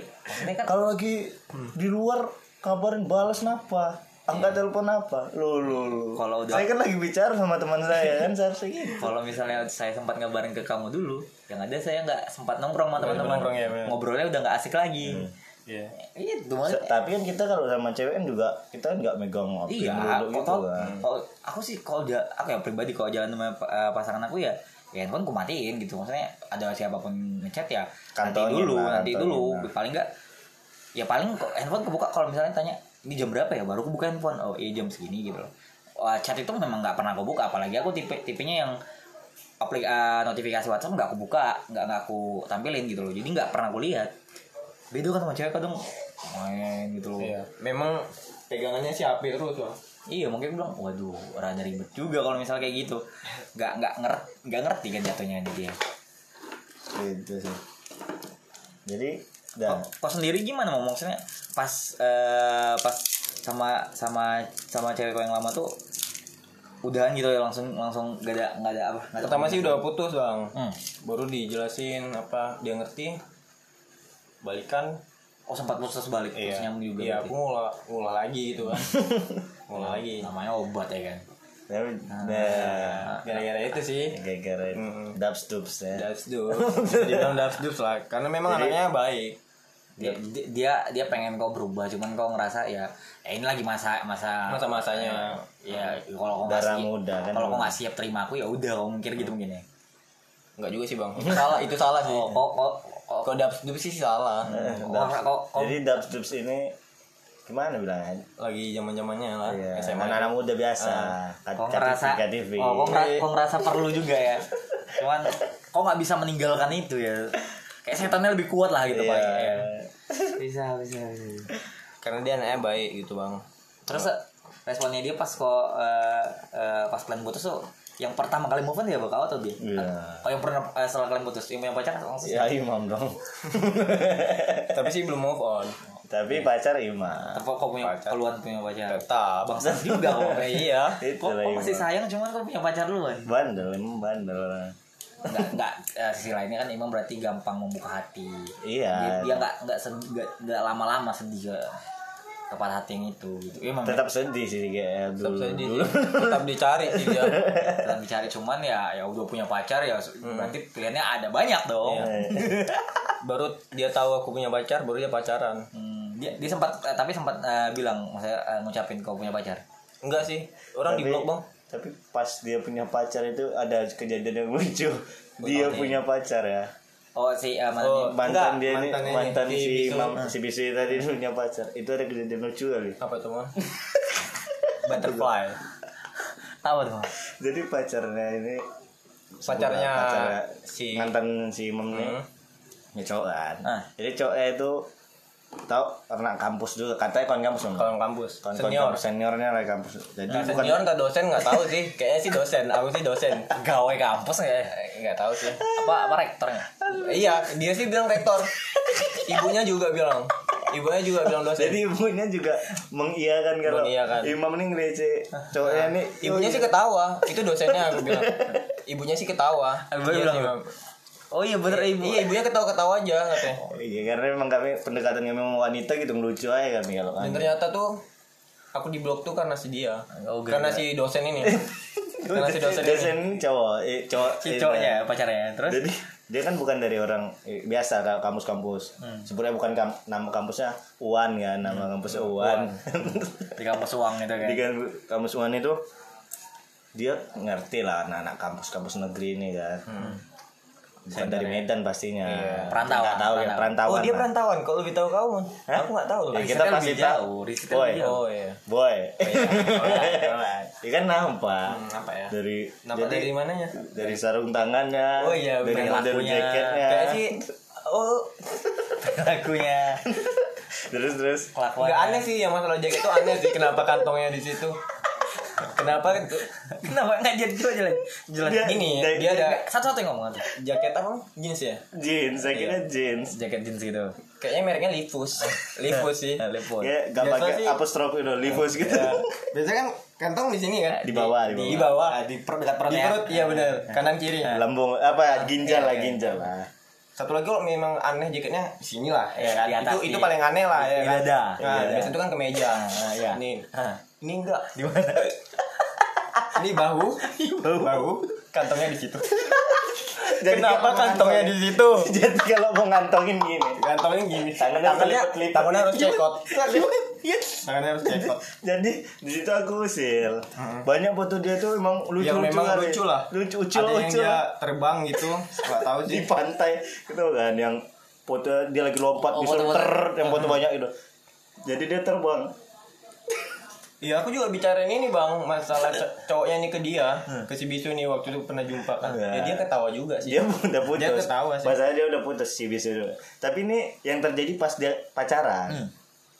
Kan kalau lagi di luar kabarin balas napa? Angkat telepon apa? Lu lu lu. Kalau udah- saya kan lagi bicara sama teman saya kan? Seharusnya gitu. Kalau misalnya saya sempat ngabarin ke kamu dulu yang ada saya nggak sempat nongkrong sama teman-teman. nongkrong, ya, bener. ngobrolnya udah nggak asik lagi. Iya itu Se- maksudnya tapi kan kita kalau sama cewek kan juga kita kan nggak megang HP Iya, dulu gitu kan. Kalau aku sih kalau ja- aku ya pribadi kalau jalan sama eh, pasangan aku ya ya handphone ku matiin gitu. Maksudnya ada siapa pun ngechat ya nanti Kantongin dulu lah, nanti dulu. lah. paling enggak ya paling kok handphone kebuka kalau misalnya tanya ini jam berapa ya? Baru aku buka handphone. Oh iya jam segini gitu loh. Wah, chat itu memang nggak pernah aku buka apalagi aku tipe tipenya yang aplik eh, notifikasi WhatsApp nggak aku buka nggak nggak aku tampilin gitu loh. Jadi nggak pernah aku lihat. Beda kan sama cewek kadang main gitu loh. Iya memang pegangannya si HP terus bang Iya mungkin bilang waduh rada ribet juga kalau misalnya kayak gitu nggak nggak ngerti nggak ngerti kan jatuhnya ini dia. gitu sih jadi dan Kau, kau sendiri gimana mau maksudnya pas eh, pas sama sama sama cewek kau yang lama tuh udahan gitu ya langsung langsung gak ada nggak ada apa ada pertama sih udah putus bang Hmm. baru dijelasin apa dia ngerti balikan Oh sempat putus balik terus nyambung juga. iya berarti. aku ngulah ngulah lagi gitu kan ngulah lagi. Namanya obat ya kan. tapi nah gara-gara itu sih. Gara-gara Mm. dubs dubs ya. Dubs dubs. Dibilang dubs dubs lah. Karena memang Jadi- anaknya baik. Dia, dia- dia pengen kau berubah. Cuman kau ngerasa ya ya ini lagi masa masa Masa-masanya. ya kalau kau Darah siap- muda kan. kalau kau nggak siap terima aku ya udah kau mikir gitu mungkin ya. Enggak juga sih bang. Salah itu salah sih. Kok kok kok dubs dubs sih salah. Dubs- kok kok jadi dubs dubs ini gimana bilangnya? Lagi zaman zamannya lah Iya, SMA anak-anak muda biasa. Kok KTV, ngerasa KTV. oh kok ngera- kok ngerasa perlu juga ya? Cuman kok nggak bisa meninggalkan itu ya? Kayak setannya lebih kuat lah gitu Iya. pak ya. bisa bisa bisa. Karena dia anaknya baik gitu bang. Terus eh, responnya dia pas kok eh, eh, pas kalian putus tuh yang pertama kali move on dia bakal atau dia Iya. oh yang pernah eh, setelah kalian putus. Yang punya pacar langsung. Ya imam dong. tapi sih belum move on Tapi pacar imam. Apa kau punya keluhan punya pacar? tetap Bangsat juga kok. iya Kok, kok masih sayang cuman kau punya pacar duluan? Bandel, emang bandel. Enggak, enggak. Eh, sisi lainnya kan Imam berarti gampang membuka hati. Iya. Dia, enggak enggak sedih, enggak, enggak lama-lama sedih ke kepada hati yang itu gitu. Imam Tetap sedih sih kayak tetap dulu. sedih sih. tetap dicari sih dia tetap dicari cuman ya ya udah punya pacar ya berarti pilihannya ada banyak dong. Iya. baru dia tahu aku punya pacar baru dia pacaran Hmm, dia, dia sempat eh, tapi sempat eh, bilang maksudnya eh, ngucapin kau punya pacar. enggak sih orang di Tapi- blok bang Tapi pas dia punya pacar itu ada kejadian yang lucu. Dia punya pacar ya. Oh si eh, mana Oh, nih? Mantan Enggak, dia ini mantannya mantan si Bisu. Imam si Bisu tadi punya pacar. Itu ada kejadian lucu kali. apa tuh bang butterfly Apa tuh? Jadi pacarnya ini Pacarnya pacarnya si- mantan si Imam nih. Hmm. Ya cowok kan. Ah. Jadi cowoknya itu tahu karena kampus juga. Katanya kawan kampus kalau kampus. Kawan- kawan senior. kampus. Seniornya lagi kampus. Jadi Nah, bukan senior nggak dosen nggak tahu sih. Kayaknya sih dosen. Aku sih dosen. Gawe kampus ya? Eh, nggak tahu sih. Apa apa rektornya? iya dia sih bilang rektor. Ibunya juga bilang. Ibunya juga bilang dosen. Jadi ibunya juga mengiyakan kalau Mengiyakan. Imam ini ngelece cowoknya nih. ibunya sih ketawa. Itu dosennya aku bilang. Ibunya sih ketawa. Ibunya Iya bilang. Oh iya bener ibu. iya ibunya ketawa ketawa aja katanya Oh, iya karena memang kami pendekatan kami sama wanita gitu ngelucu aja kami kalau dan kami. ternyata tuh aku di blok tuh karena si dia Oh, karena si dosen ini karena si dosen, dosen ini cowok, eh, cowok Si cowoknya pacarnya terus Jadi dia kan bukan dari orang eh, biasa kampus-kampus. Sebenarnya bukan kam- nama kampusnya Uan kan, nama kampusnya Uan. di kampus uang gitu kan. Di kan kampus Uan itu dia ngerti lah anak-anak kampus-kampus negeri ini kan. Bukan dari Medan pastinya. Perantauan, Nggak tahu ya, perantauan. perantauan. oh dia perantauan kalau lebih tahu kamu aku nggak tahu Ya, kita pasti lebih tahu. jauh, risetnya Boy. oh iya Boy. Alright. Dia kan nampak. Hmm, apa ya Dari Nampak jadi dari mananya dari sarung tangannya, Oh iya, dari model jaketnya. kayak sih oh Lagunya Terus terus kelakuan. nggak aneh sih yang masalah jaket itu aneh sih kenapa kantongnya di situ kenapa? Kenapa nggak jadi coba jelas? Jelas. Dia- gini dia- dia ada Satu-satu yang ngomong. Jaket apa? Jeans ya? Jeans saya kira jeans. Jaket jeans gitu. kayaknya mereknya Livus Livus sih. Nah, gak Biasa pakai sih- apostrofi udah livos gitu. Ya. biasanya kan kantong di sini kan? Di bawah, di di bawah. Ah, di perut dekat perut di ya. perut iya benar kanan kiri. Lambung apa ginjal Iya, lah iya. ginjal lah. Satu lagi kalau memang aneh jaketnya di sini lah ya kan? itu itu paling aneh lah ya kan? dada. nah, biasanya itu kan kemeja Ah, iya. ini. Ah. Ini enggak Di mana? ini bahu. Bahu. Kantongnya di situ. Jadi kenapa kantongnya di ngantongin- situ? Jadi kalau mau ngantongin gini. Kantongnya gini. Tangannya tangannya kelipet-lipet. tangannya harus cekot. Iya. tangannya harus cekot. Jadi di situ aku usil. Banyak foto dia tuh emang lucu yang lucu memang lucu lah. Lucu lucu ada yang lucu. dia terbang gitu. Nggak tahu di sih. pantai. Gitu kan yang foto dia lagi lompat Oh, bisa ter yang foto banyak itu jadi dia terbang Iya aku juga bicarain ini bang. Masalah co- cowoknya ini ke dia ke si Bisu nih waktu itu pernah jumpa kan. Iya. ya dia ketawa juga sih. Dia udah putus. Dia ketawa sih. masalahnya dia udah putus sih bisa tapi ini yang terjadi pas dia pacaran.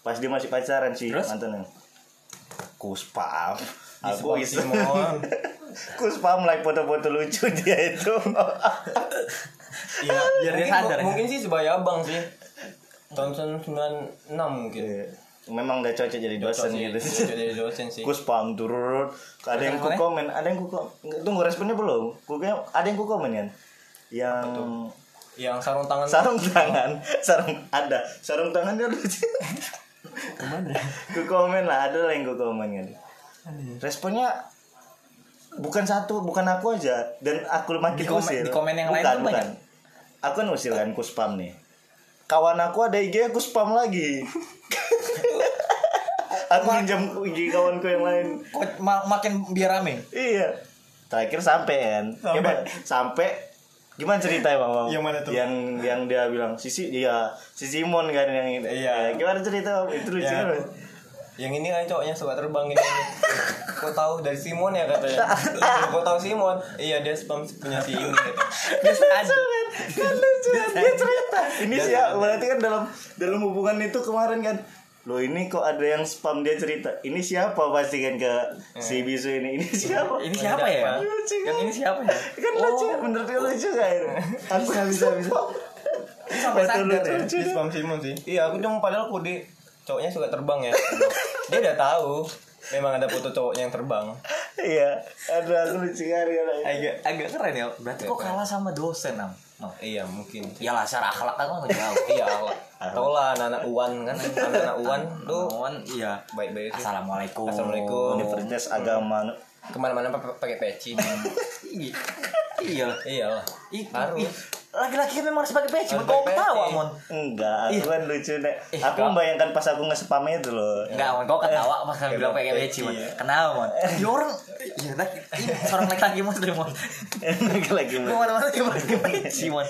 Pas dia masih pacaran sih mantannya kuspam. Aku iseng Simon. kuspam like foto-foto lucu dia itu. Iya, Biar dia sadar ya. mungkin sih sebaya abang sih. Tahun 96 mungkin. Memang udah cocok jadi dosen Cocok sih, gitu. Cocok jadi dosen sih. kuspam turun ada yang ku komen ada yang ku komen tunggu responnya belum? Ku ada yang ku komen kan yang Yang sarung tangan. Sarung tangan. Sarung ada. Sarung tangannya lucu. Ku komen lah ada lah yang ku komen kan responnya bukan satu bukan aku aja. Dan aku makin Di komen- usil. di komen yang lain bukan, tuh bukan. banyak. aku kan usil kan ku spam nih. Kawan aku ada IG aku spam lagi aku minjam IG kawanku yang lain Kok ma- makin biar rame? Iya. Terakhir sampai kan. Sampai. Gimana? Sampai gimana cerita ya, Bang? Yang mana tuh? Yang yang dia bilang Sisi dia si Simon kan yang itu. Iya. Ya, Gimana cerita? Bang? Itu lucu Ya. kan. Yang ini kan cowoknya suka terbang ini. Kau tahu dari Simon ya katanya. Kau tahu Simon? Iya dia spam punya si ini. Biasa aja. Kan lucu dia cerita. Ini sih ya, berarti kan dalam dalam hubungan itu kemarin kan Loh ini kok ada yang spam dia cerita Ini siapa pasti kan ke si Bisu ini Ini siapa Ini siapa ya? Lucu Yang ini siapa ya? Kan lucu Bener dia lucu kan Aku bisa bisa bisa sampai sadar lucu, ya. lucu Di spam Simon sih. Iya aku cuma padahal kode cowoknya suka terbang ya. Dia udah tahu memang ada foto cowoknya yang terbang. Iya, ada aku lucu kali. Agak agak keren ya. Berarti kok kalah sama dosen, Am? No. Iya mungkin. Iyalah secara akhlak kan nggak jauh. iya lah. Tau lah anak-anak Uwan kan, anak-anak Uwan tuh Kawan, iya. baik-baik sih. Assalamualaikum. Assalamualaikum. Universitas Agama Ke mana-mana pakai pakai peci. Iya. Iya. iya lah. Ih, Harus. Laki-laki memang harus pakai peci. Pakai ketawa. Mon. enggak, aku kan lucu nek. Aku membayangkan pas aku nge-spam itu loh. Enggak, Mon. Kau ketawa pas kami bilang pakai peci, Mon. Kenapa, Mon? Ya orang, ya ini seorang laki-laki Mon, dari Mon. Lagi Gue mana-mana dia pakai peci, Mon.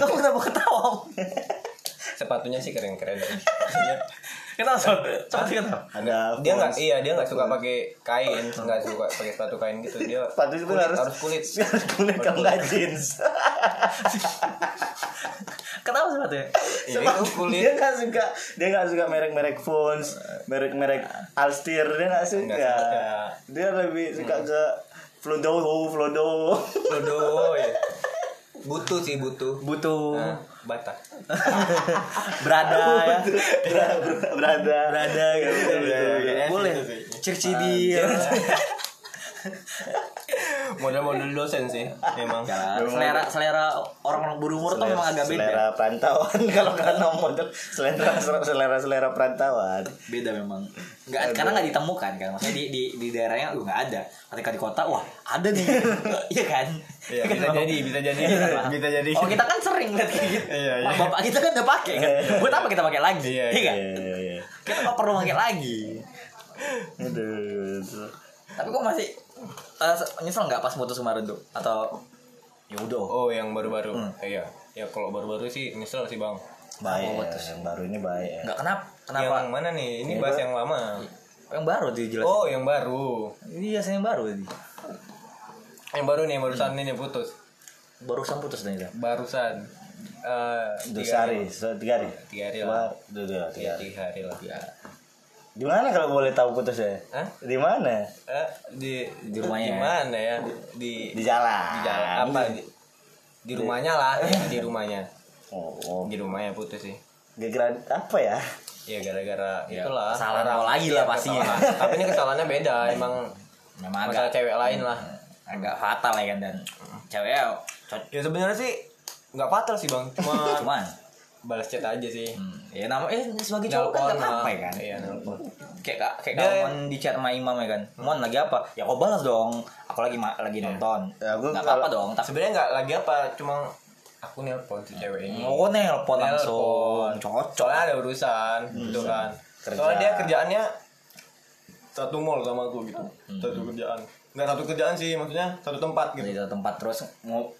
Kau kau kenapa ketawa, Mon? Sepatunya sih keren-keren. Son? Coba sih kenapa? ada dia nggak iya dia nggak suka pakai kain nggak suka pakai sepatu kain gitu dia Sepatu itu harus harus kulit harus kulit kalau nggak jeans. Kenapa sepatunya? Iya, Sebab itu kulit Dia nggak suka, dia nggak suka merek-merek phones, merek-merek Alstir dia nggak suka. Suka. Dia lebih suka ke Flodo, Flodo. Lodo ya butuh sih butuh Butuh nah, bata berada ya. Berada. Berada gitu. Boleh. gitu sih. Circidir. model-model dosen sih memang Ya, selera selera orang-orang berumur tuh memang agak beda. Selera perantauan kalau karena model selera selera selera perantauan. Beda memang. Enggak karena nggak ditemukan kan. Maksudnya di di di daerahnya nggak ada. Ketika di kota wah, ada nih. Iya kan? Iya, bisa Kan, jadi, bisa jadi, Iya Pak? bisa jadi. Oh, kita kan sering lihat kayak gitu. Iya, iya. Bapak kita kan udah pakai kan. Buat apa kita pakai lagi? Iya, Iya kan? Iya, iya, iya. Kita nggak perlu pakai lagi. Aduh. Tapi kok masih eh, nyesel nggak pas putus kemarin tuh? Atau ya udah. oh yang baru-baru Hmm. iya ya kalau baru-baru sih nyesel sih bang Baik, Oh, terus. yang baru ini baik. ya. Nggak kenapa? Kenapa? yang mana nih ini bahas yang lama Yang baru dijelasin. oh yang baru Iya, saya yang baru tadi. Yang baru nih barusan ini putus Barusan putus nih. Barusan eh Dua tiga hari, so, tiga hari. tiga hari lah dua, dua, tiga tiga, hari. tiga hari lah Ya. Di mana kalau boleh tahu putusnya? Hah? Di mana? Eh, di Di rumahnya Di ya? mana ya? Di Di jalan. di jalan apa? Di, di rumahnya lah, di rumahnya. Oh, oh. Di rumahnya putus sih. Gara-gara apa ya? Ya gara-gara Ya, itulah. lo lagi lah iya, pastinya. Tapi ini kesalahannya beda, emang Memang masalah agak cewek lain lah. Agak fatal ya kan dan ceweknya cocok Ya sebenarnya sih nggak fatal sih bang, cuma cuman balas chat aja sih. hmm, ya nama eh sebagai cowok kan Nelpon gak apa lah. kan Iya, nelpon. kayak kak kayak mon di chat sama imam ya kan mon lagi apa ya kau balas dong aku lagi lagi nonton Ya, aku nggak apa apa kalau- dong tapi Sebenarnya nggak lagi apa, cuma aku nelpon si cewek ini. oh nelpon langsung Nelpon. cocok Soalnya ada urusan, gitu kan. Kerja. Soalnya dia kerjaannya satu mall sama aku gitu, satu kerjaan. Nggak satu kerjaan sih, maksudnya satu tempat gitu. satu tempat terus mau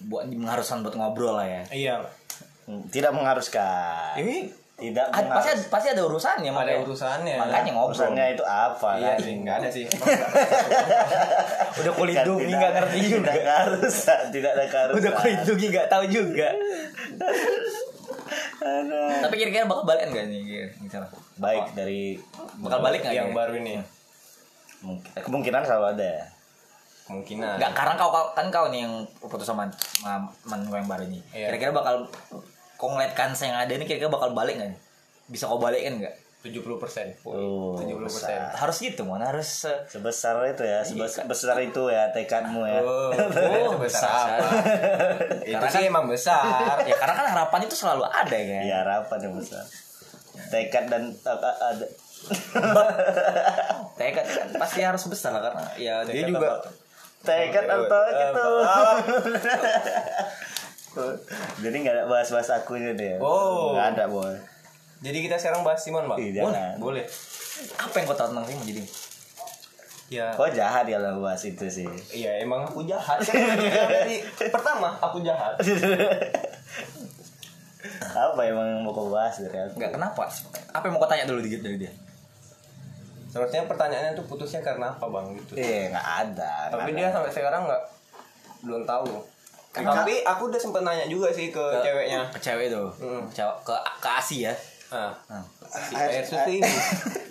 buat mengharuskan buat ngobrol lah ya Iya. Tidak mengharuskan. ini Tidak ad- pasti mengharuskan. pasti ada urusannya Ada makanya urusannya. makanya ngobrol Urusannya itu apa? Iya kan? sih, nggak ada sih. udah kulit Kan dungi nggak ngerti juga Tidak keharusan, tidak ada keharusan. udah kulit dungi nggak tahu juga tapi kira-kira bakal balik nggak nih misalnya Baik dari bakal balik nggak yang baru ini mungkin- kemungkinan selalu ada. kemungkinan. Nggak, karena kau, kau kan kau nih yang putus sama teman kau yang baru ini. Iya. Kira-kira bakal kau ngeliat kans yang ada ini kira-kira bakal balik nggak? nih? Bisa kau balikin nggak? 70 persen. Oh, 70 persen. besar. Harus gitu, mon harus. eh, Sebesar itu ya, sebesar, besar itu ya tekadmu ya. Oh, Oh, besar? Itu Karena sih kan- emang besar. ya karena kan harapan itu selalu ada kan. Iya, harapan yang besar. Tekad dan uh, uh, ada. Tekad kan pasti harus besar lah karena ya dia Tekad juga? Tekad atau gitu. Jadi nggak ada bahas-bahas akunya deh. Oh. Nggak ada boy. Jadi kita sekarang bahas Simon, Bang. Ih, jangan. Boleh. apa yang kau tahu tentang Simon jadi? Ya. Kok jahat ya lo bahas itu sih. Iya, emang aku jahat. Kan dari pertama aku jahat. Apa emang mau kau bahas dari aku? Enggak kenapa? Apa yang mau kau tanya dulu dikit dari dia? Seharusnya pertanyaannya tuh putusnya karena apa, Bang? Gitu. Eh nggak ada. Tapi dia ada. sampai sekarang nggak belum tahu. Karena- Tapi aku udah sempet nanya juga sih ke ceweknya. Ke cewek itu. Mm. Cewek ke ke Asi ya. Ah, si air susu ini.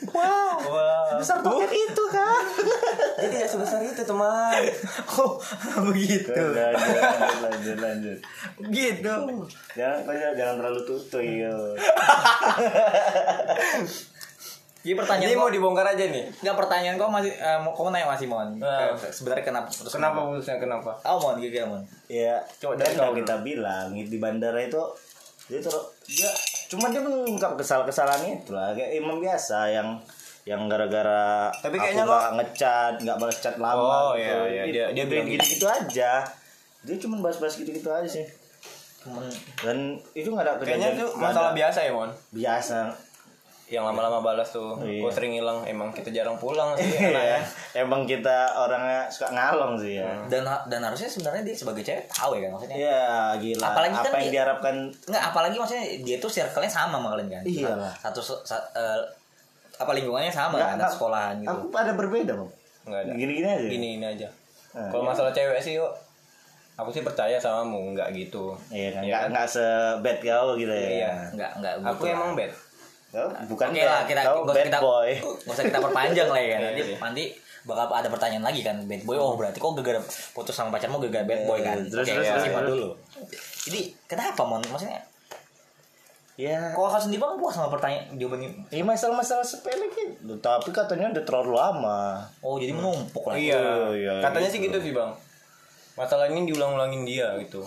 Wow. Wah. Besar paket itu kan. Dia tidak sebesar itu, teman. Oh, begitu. lanjut, lanjut, lanjut, lanjut. Gitu. Jangan, kau jangan, jangan terlalu tutup. Jadi pertanyaan Ini mau dibongkar aja nih. Enggak pertanyaan kau masih mau kau nanya masih Mon. Ah. Eh, Sebenarnya kenapa terus Kenapa putusnya kenapa? Oh Mon kira-kira Mon. Ya, Coba coba dari kan kalau kau kita bilang di bandara itu dia tuh dia cuma dia mengungkap kesalahan-kesalahan itu lah kayak imam biasa yang yang gara-gara Tapi aku kayaknya nggak ngecat nggak balas chat lama Oh, gitu. iya, iya. Dia- dia bilang gitu gitu aja dia cuma bahas-bahas gitu-gitu aja sih Cuman dan itu nggak ada Kayaknya kejadian- itu nggak masalah ada- biasa ya, Mon. biasa Yang lama-lama balas tuh. Iya. Kok sering hilang? Emang kita jarang pulang sih. Iya, emang kita orangnya suka ngalong sih ya dan dan harusnya sebenarnya dia sebagai cewek tahu ya kan maksudnya. Iya gila Apalagi kan apa yang dia- diharapkan Enggak, apalagi maksudnya dia tuh circle-nya sama sama kalian kan. Iyalah. Satu sa- eh, apa lingkungannya sama Nggak- kan, nggak- sekolahan gitu. aku ada berbeda bang Enggak ada. gini-gini aja Gini ini aja. Ah, Kalau iya. masalah cewek sih, yuk. Aku sih percaya sama mu, enggak gitu. Iya kan, Iya nggak kan? nggak sebad kau gitu ya. Iya. Enggak, enggak Aku gitu emang lah. bad. Kau bukan Oke lah, kita nggak usah bad kita boy. nggak usah kita perpanjang lah ya. Nanti Iya, iya. nanti bakal ada pertanyaan lagi kan bad boy. Oh, berarti kok gara putus sama pacarmu gara bad boy kan. Terus, Oke, terus, simpan terus. dulu. Jadi, kenapa Mon? Maksudnya Ya. kok kau sendiri bang puas sama pertanyaan jawaban ini? Ini masalah-masalah sepele gitu. Tapi katanya udah terlalu lama. Oh, jadi menumpuk lah. Iya. Oh, iya, Katanya gitu. sih gitu sih, Bang. Masalah ini diulang-ulangin dia gitu.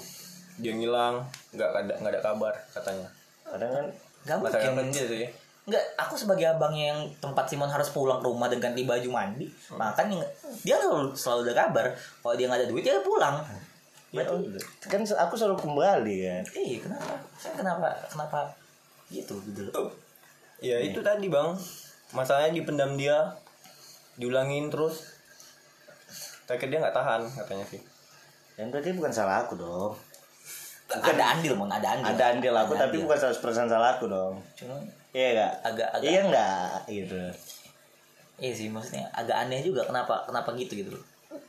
Dia ngilang, enggak ada enggak ada kabar katanya. Kadang kan Enggak Masalah mungkin. kerja sih. Enggak, aku sebagai abangnya yang tempat Simon harus pulang ke rumah dan ganti baju mandi, makanya dia selalu, selalu ada kabar. Kalau dia nggak ada duit, dia pulang. ya kan aku selalu kembali kan. eh kenapa? Saya kenapa? Kenapa gitu gitu. Ya itu tadi, Bang. Masalahnya dipendam dia, diulangin terus. Tapi dia nggak tahan katanya sih. Yang berarti bukan salah aku dong. Ada andil, mon, ada andil. Ada andil aku Ada tapi andil. bukan 100% salah aku dong. Cuma Iya enggak? agak agak Iya enggak gitu. Iya sih, maksudnya agak aneh juga kenapa kenapa gitu gitu.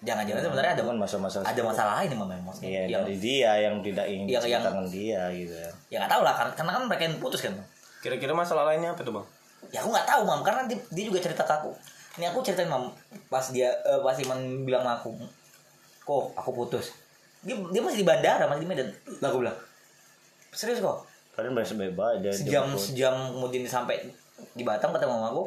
Jangan-jangan sebenarnya ada Itu kan masalah-masalah ada masalah lain memang maksudnya. Iya yang, dari dia yang tidak ingin Yang- yang- dia gitu. ya nggak tahu lah karena, karena kan mereka yang putus kan. Kira-kira masalah lainnya apa tuh, Bang? ya aku nggak tahu mam karena dia, dia juga cerita ke aku ini aku ceritain mam pas dia eh, pas Iman bilang sama aku kok aku putus dia dia masih di bandara masih di Medan. Lah aku bilang? Serius kok? Padahal masih bebas dia sejam jemput. sejam kemudian sampai di Batam ketemu sama aku.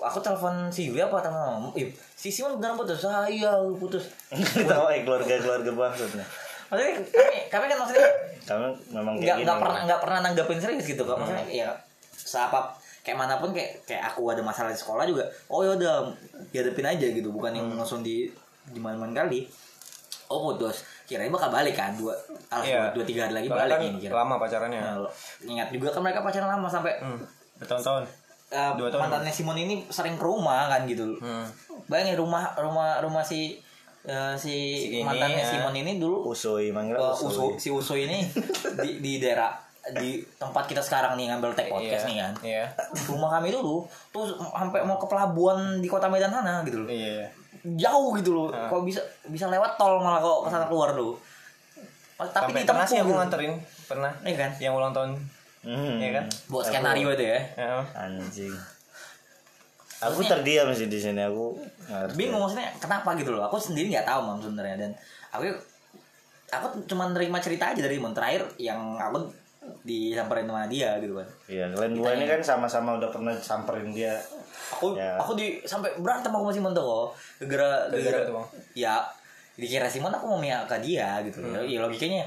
Aku telepon si Yuli apa mama Ih, si Simon beneran putus. Iya putus. Tahu eh keluarga keluarga maksudnya? Maksudnya kami kami kan maksudnya kami memang nggak nggak pernah nggak pernah nanggapin serius gitu kok maksudnya Hmm. ya seapa kayak mana pun kayak kayak aku ada masalah di sekolah juga oh ya udah dihadapin aja gitu bukan yang Hmm. langsung di di mana mana kali oh putus kirain bakal balik kan dua ah, Iya. dua, dua tiga hari lagi Soalnya balik kan ini kira lama pacarannya Nah, ingat juga kan mereka pacaran lama sampai hmm. bertahun-tahun eh, dua tahun. mantannya Simon ini sering ke rumah kan gitu hmm. bayangin rumah rumah rumah si eh, si, Si ini, mantannya ya. Simon ini dulu usui manggil uh, usui Uso, si Uso ini di, di daerah di tempat kita sekarang nih ngambil tag podcast Iya. nih kan iya rumah kami dulu tuh sampai mau ke pelabuhan di kota Medan sana gitu loh iya jauh gitu loh. Ah. kok bisa bisa lewat tol malah kok ke sana keluar tuh. Tapi sampai di pernah sih aku gitu. nganterin pernah. Iya kan? Yang ulang tahun. Hmm. Iya kan? buat skenario itu ya. Ya. anjing. Aku terdiam sih di sini aku ngerti. bingung maksudnya kenapa gitu loh. Aku sendiri nggak tahu mam sebenarnya. Dan aku aku cuma nerima cerita aja dari Mon. Terakhir yang aku disamperin sama dia gitu kan iya kalian dua ini kan sama-sama udah pernah samperin dia aku Ya. aku di sampai berantem aku sama Simon tuh kok gara Gara-gara gara tuh, Bang. ya dikira Simon aku mau ke dia gitu Hmm. ya logikanya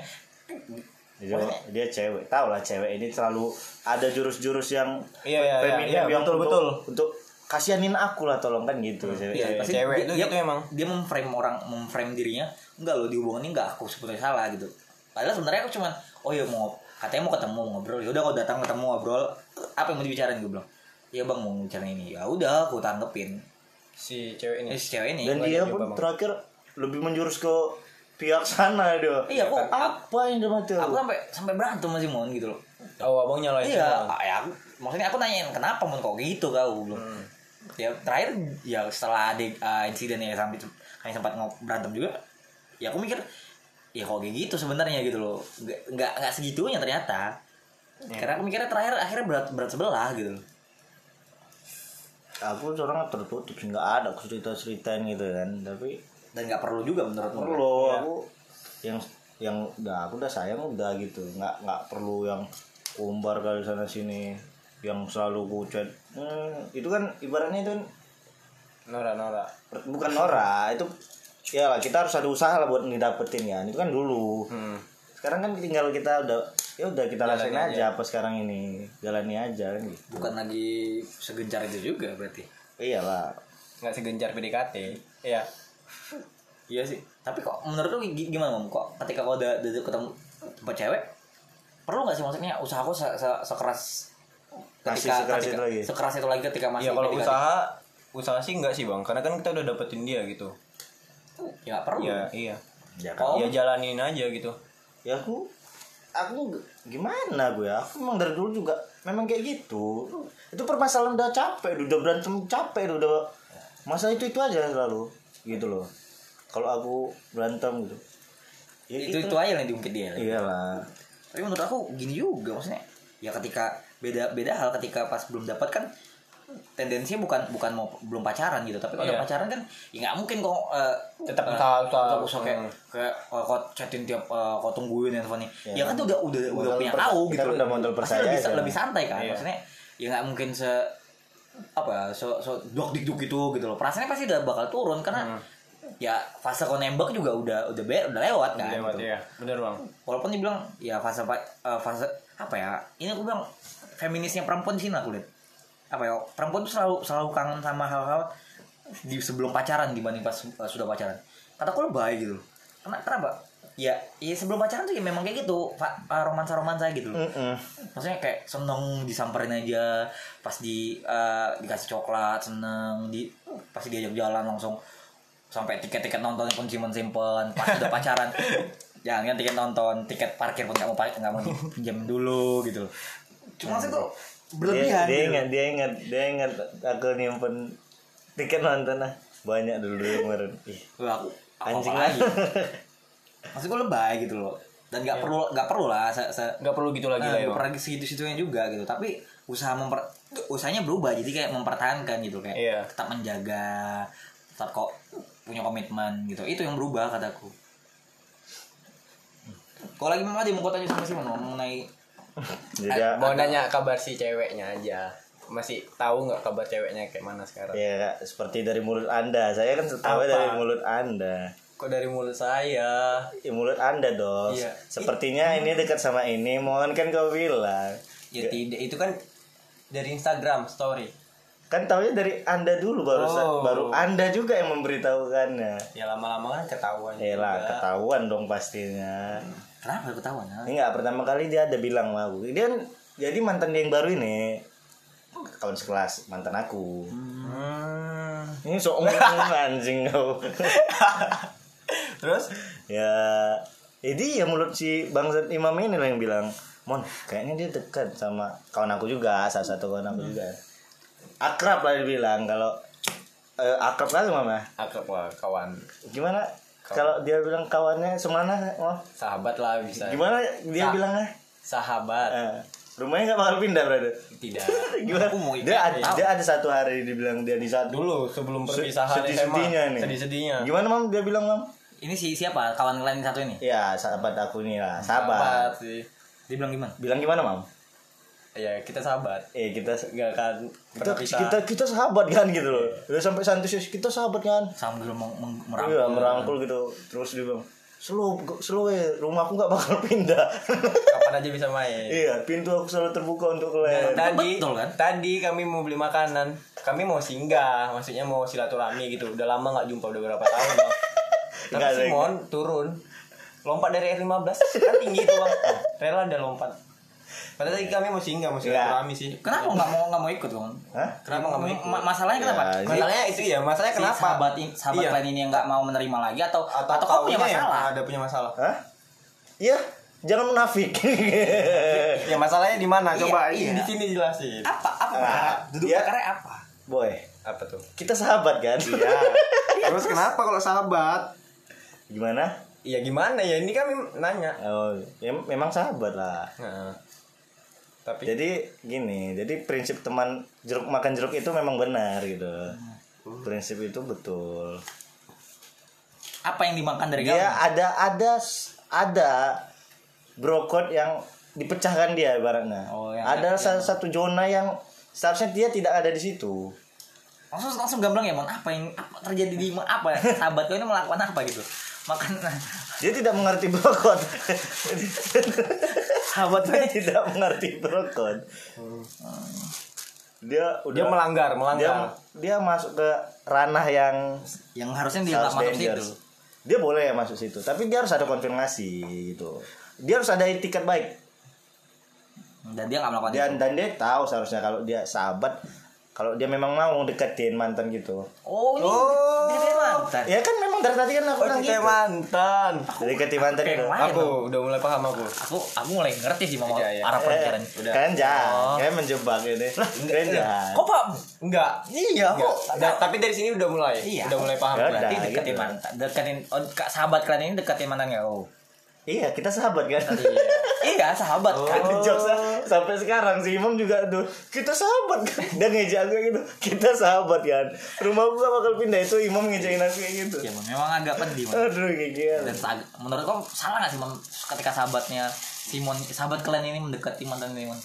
dia, dia cewek tau lah cewek ini selalu ada jurus-jurus yang Iya, iya, iya. feminim Iya, yang betul, untuk, betul. untuk kasihanin aku lah tolong kan gitu cewek. Iya, pasti cewek dia, itu dia, gitu emang. dia memframe orang memframe dirinya enggak loh di hubungan ini enggak aku sebetulnya salah gitu padahal sebenarnya aku cuman oh ya mau katanya mau ketemu mau ngobrol ya udah kau datang ketemu ngobrol apa yang mau dibicarain gue bilang ya bang mau bicara ini. Ya udah aku tanggepin. Si cewek ini. Ini si cewek ini. Dan dia pun Bang. terakhir lebih menjurus ke pihak sana dia. Iya aku apa yang dia mati aku sampai sampai berantem sama Simon gitu loh. Oh abang nyalain iya Simon. ya aku- maksudnya aku nanyain kenapa mau kok gitu kau? Belum Hmm. ya terakhir ya setelah ada uh, insiden yang sampai kami sempat berantem juga ya aku mikir ya kok kayak gitu sebenarnya gitu loh. Nggak nggak nggak segitunya ternyata. Ya. karena aku mikirnya terakhir akhirnya berat berat sebelah gitu loh aku seorang tertutup sih nggak ada cerita ceritain gitu kan tapi dan nggak perlu juga menurutmu perlu Iya. aku yang yang udah aku udah sayang udah gitu nggak nggak perlu yang umbar kali sana sini yang selalu ku chat hmm, itu kan ibaratnya itu kan Nora Nora bukan Nora itu ya lah kita harus ada usaha lah buat ngedapetin ya itu kan dulu hmm. Sekarang kan tinggal kita udah ya udah kita Jalani rasain aja. aja apa sekarang ini jalani aja kan gitu. Bukan lagi segencar itu juga berarti. Iyalah. Nggak segencar PDKT iya. Iya sih. Tapi kok menurut lu gi- gimana om kok ketika kau udah, udah ketemu tempat cewek perlu nggak sih maksudnya usaha kau se- se- sekeras Masih sekeras itu lagi? sekeras itu lagi ketika masih Iya kalau PDKT? usaha usaha sih enggak sih bang. Karena kan kita udah dapetin dia gitu. Ya nggak perlu. Iya iya. Ya Oh. ya jalanin aja gitu ya aku aku gimana gue ya? Aku memang dari dulu juga memang kayak gitu. Itu permasalahan udah capek udah berantem capek udah masa itu itu aja selalu gitu loh. Kalau aku berantem gitu. Ya itu itu aja yang diungkit dia. Iyalah. Tapi menurut aku gini juga maksudnya. Ya ketika beda beda hal ketika pas belum dapat kan tendensinya bukan bukan mau belum pacaran gitu tapi kalau udah Iya. pacaran kan ya nggak mungkin kok eh, Tetap usaha. tetap usaha kayak Hmm. kayak eh, kok chatin tiap eh, kok tungguin handphonenya Ya. ya, kan tuh udah udah udah punya per- tahu gitu udah modal Pasti percaya lebih, aja. lebih santai kan Iya. maksudnya ya nggak mungkin se apa ya so so dok dik duk gitu gitu loh perasaannya pasti udah bakal turun karena ya fase kau nembak juga udah udah be, udah lewat kan lewat gitu ya bener bang walaupun dibilang ya fase eh, fase apa ya ini aku bilang feminisnya perempuan di sini aku lihat apa ya perempuan tuh selalu selalu kangen sama hal-hal di sebelum pacaran dibanding pas eh, sudah pacaran. Kata aku lebay gitu. Karena kenapa? Ya ya sebelum pacaran tuh ya memang kayak gitu romansa romansa gitu loh. Mm-mm. maksudnya kayak seneng disamperin aja pas di eh, dikasih coklat seneng di pasti diajak jalan langsung sampai tiket-tiket nonton pun simpen simpen pas udah pacaran. Jangan tiket nonton tiket parkir pun nggak mau nggak mau pinjam dulu gitu cuma sih tuh berlebihan dia gitu. ingat dia ingat dia ingat aku nyimpen tiket nonton lah. Banyak dulu kemarin. Aku apa anjing lagi maksud gue lebay gitu loh. Dan nggak perlu nggak perlu lah nggak perlu gitu lagi Nah, lah ya. pernah segitu situnya juga gitu. Tapi usaha memper usahanya berubah jadi kayak mempertahankan gitu. Kayak Iya. tetap menjaga tetap kok punya komitmen gitu. Itu yang berubah kataku. Kalau lagi mama dia mau tanya sama Simon mengenai Jadi ya, mau nanya kabar si ceweknya aja masih tahu nggak kabar ceweknya kayak mana sekarang ya seperti dari mulut anda. Saya kan tahu dari mulut anda. kok dari mulut saya Ya, mulut anda dong. Iya. Sepertinya ini dekat sama ini. Mohon kan kau bilang. ya tidak itu kan dari Instagram story Kan taunya dari anda dulu baru Oh. baru anda juga yang memberitahukannya. ya lama-lama kan ketahuan Ya lah, ketahuan dong pastinya. Kenapa ketahuan? Enggak, pertama kali dia ada bilang sama aku. Dia kan jadi mantan dia yang baru ini kawan sekelas mantan aku. Hmm. Ini sok ngomong anjing kau. terus ya jadi ya mulut si bangsat imam ini lah yang bilang mon kayaknya dia dekat sama kawan aku juga salah satu kawan aku juga akrab lah dia bilang kalau eh, akrab lah mama akrab lah kawan gimana kalau dia bilang kawannya semana? Oh. Sahabat lah bisa. Gimana dia Sa- bilangnya? Sahabat. Eh, rumahnya nggak bakal pindah berarti? Tidak. Gimana? Aku mau dia ada, dia. ada satu hari dibilang dia di satu dulu sebelum perpisahan sedih-sedihnya SMA nih sedih-sedihnya gimana mam? Dia bilang mam? Ini si siapa? Kawan kalian satu ini? Ya sahabat aku nih lah sahabat. sih. Dia bilang gimana? Bilang gimana mam ya kita sahabat. Eh kita nggak kan kita, pisah. kita kita sahabat kan gitu loh. Udah sampai santusius kita sahabat kan. Meng- meng- iya merangkul merangkul gitu. Terus dia bilang slow slow ya? Rumahku nggak bakal pindah. Kapan aja bisa main. Iya pintu aku selalu terbuka untuk kalian tadi betul kan? tadi kami mau beli makanan. Kami mau singgah maksudnya mau silaturahmi gitu. Udah lama nggak jumpa udah berapa tahun bang tapi Simon turun. Lompat dari R15 kan tinggi tuh bang. Rela dia lompat padahal tadi kami mau singgah mau silaturahmi sih. Kenapa nggak mau nggak mau ikut kawan Hah? kenapa nggak mau ikut? Ma- masalahnya kenapa? Ya, ini- masalahnya itu ya masalahnya si kenapa? sahabat i- sahabat Iya. kalian ini yang nggak mau menerima lagi atau atau, atau, kau punya yang masalah? ada punya masalah. Hah? iya jangan munafik. Ya masalahnya di mana? Coba Iya, ini iya. di sini jelasin. Apa? Apa Nah, duduk dia- perkara apa? Boy apa tuh? kita sahabat kan? Iya. Terus kenapa kalau sahabat? Gimana? Iya gimana ya? Ini kami nanya. Oh ya, memang sahabat lah. Nah, tapi jadi gini jadi prinsip teman jeruk makan jeruk itu memang benar gitu. Hmm. prinsip itu betul. Apa yang dimakan dari dia kamu? ada ada ada brokot yang dipecahkan dia ibaratnya. Oh, yang- ada yang- salah satu zona yang seharusnya dia tidak ada di situ. Langsung langsung gamblang ya mon. Apa yang apa terjadi di apa sahabat kau ini melakukan apa gitu? Makan dia tidak mengerti brokot sahabat dia tidak mengerti brokot dia udah dia melanggar dia, melanggar. Dia masuk ke ranah yang yang harusnya dia harus masuk situ. dia boleh masuk situ tapi dia harus ada konfirmasi gitu. Dia harus ada etikat baik. Dan dia nggak melakukan dan itu. dan dia tahu seharusnya kalau dia sahabat kalau dia memang mau deketin mantan gitu. Oh ini Oh. dia dia mantan? Ya kan memang dari tadi kan aku oh gitu. Mantan. Deketin mantan Kayak itu. aku udah mulai paham aku. Aku aku mulai ngerti sih mau Iya, iya. arah Eh, pemikiran kan jangan Oh. kan menjebak ini. Kan jangan kok pak? Enggak. Iya enggak. kok. Tapi dari sini udah mulai. Iya. udah mulai paham. Ya berarti. Udah, deketin mantan. Deketin oh, kak sahabat kalian ini deketin mantan nggak oh iya kita sahabat kan? Iya. Sahabat kan? Kan jokes sampai sekarang si Imam juga tuh kita sahabat kan? Dia ngejek aku kayak gitu kita sahabat kan? Rumah gua bakal pindah. Itu Imam ngejain aku kayak gitu. Ya Mon, memang agak pedih Mon. aduh kayak gitu. Dan menurut kamu salah nggak sih Mon, ketika sahabatnya Simon sahabat kalian ini mendekati mantan Simon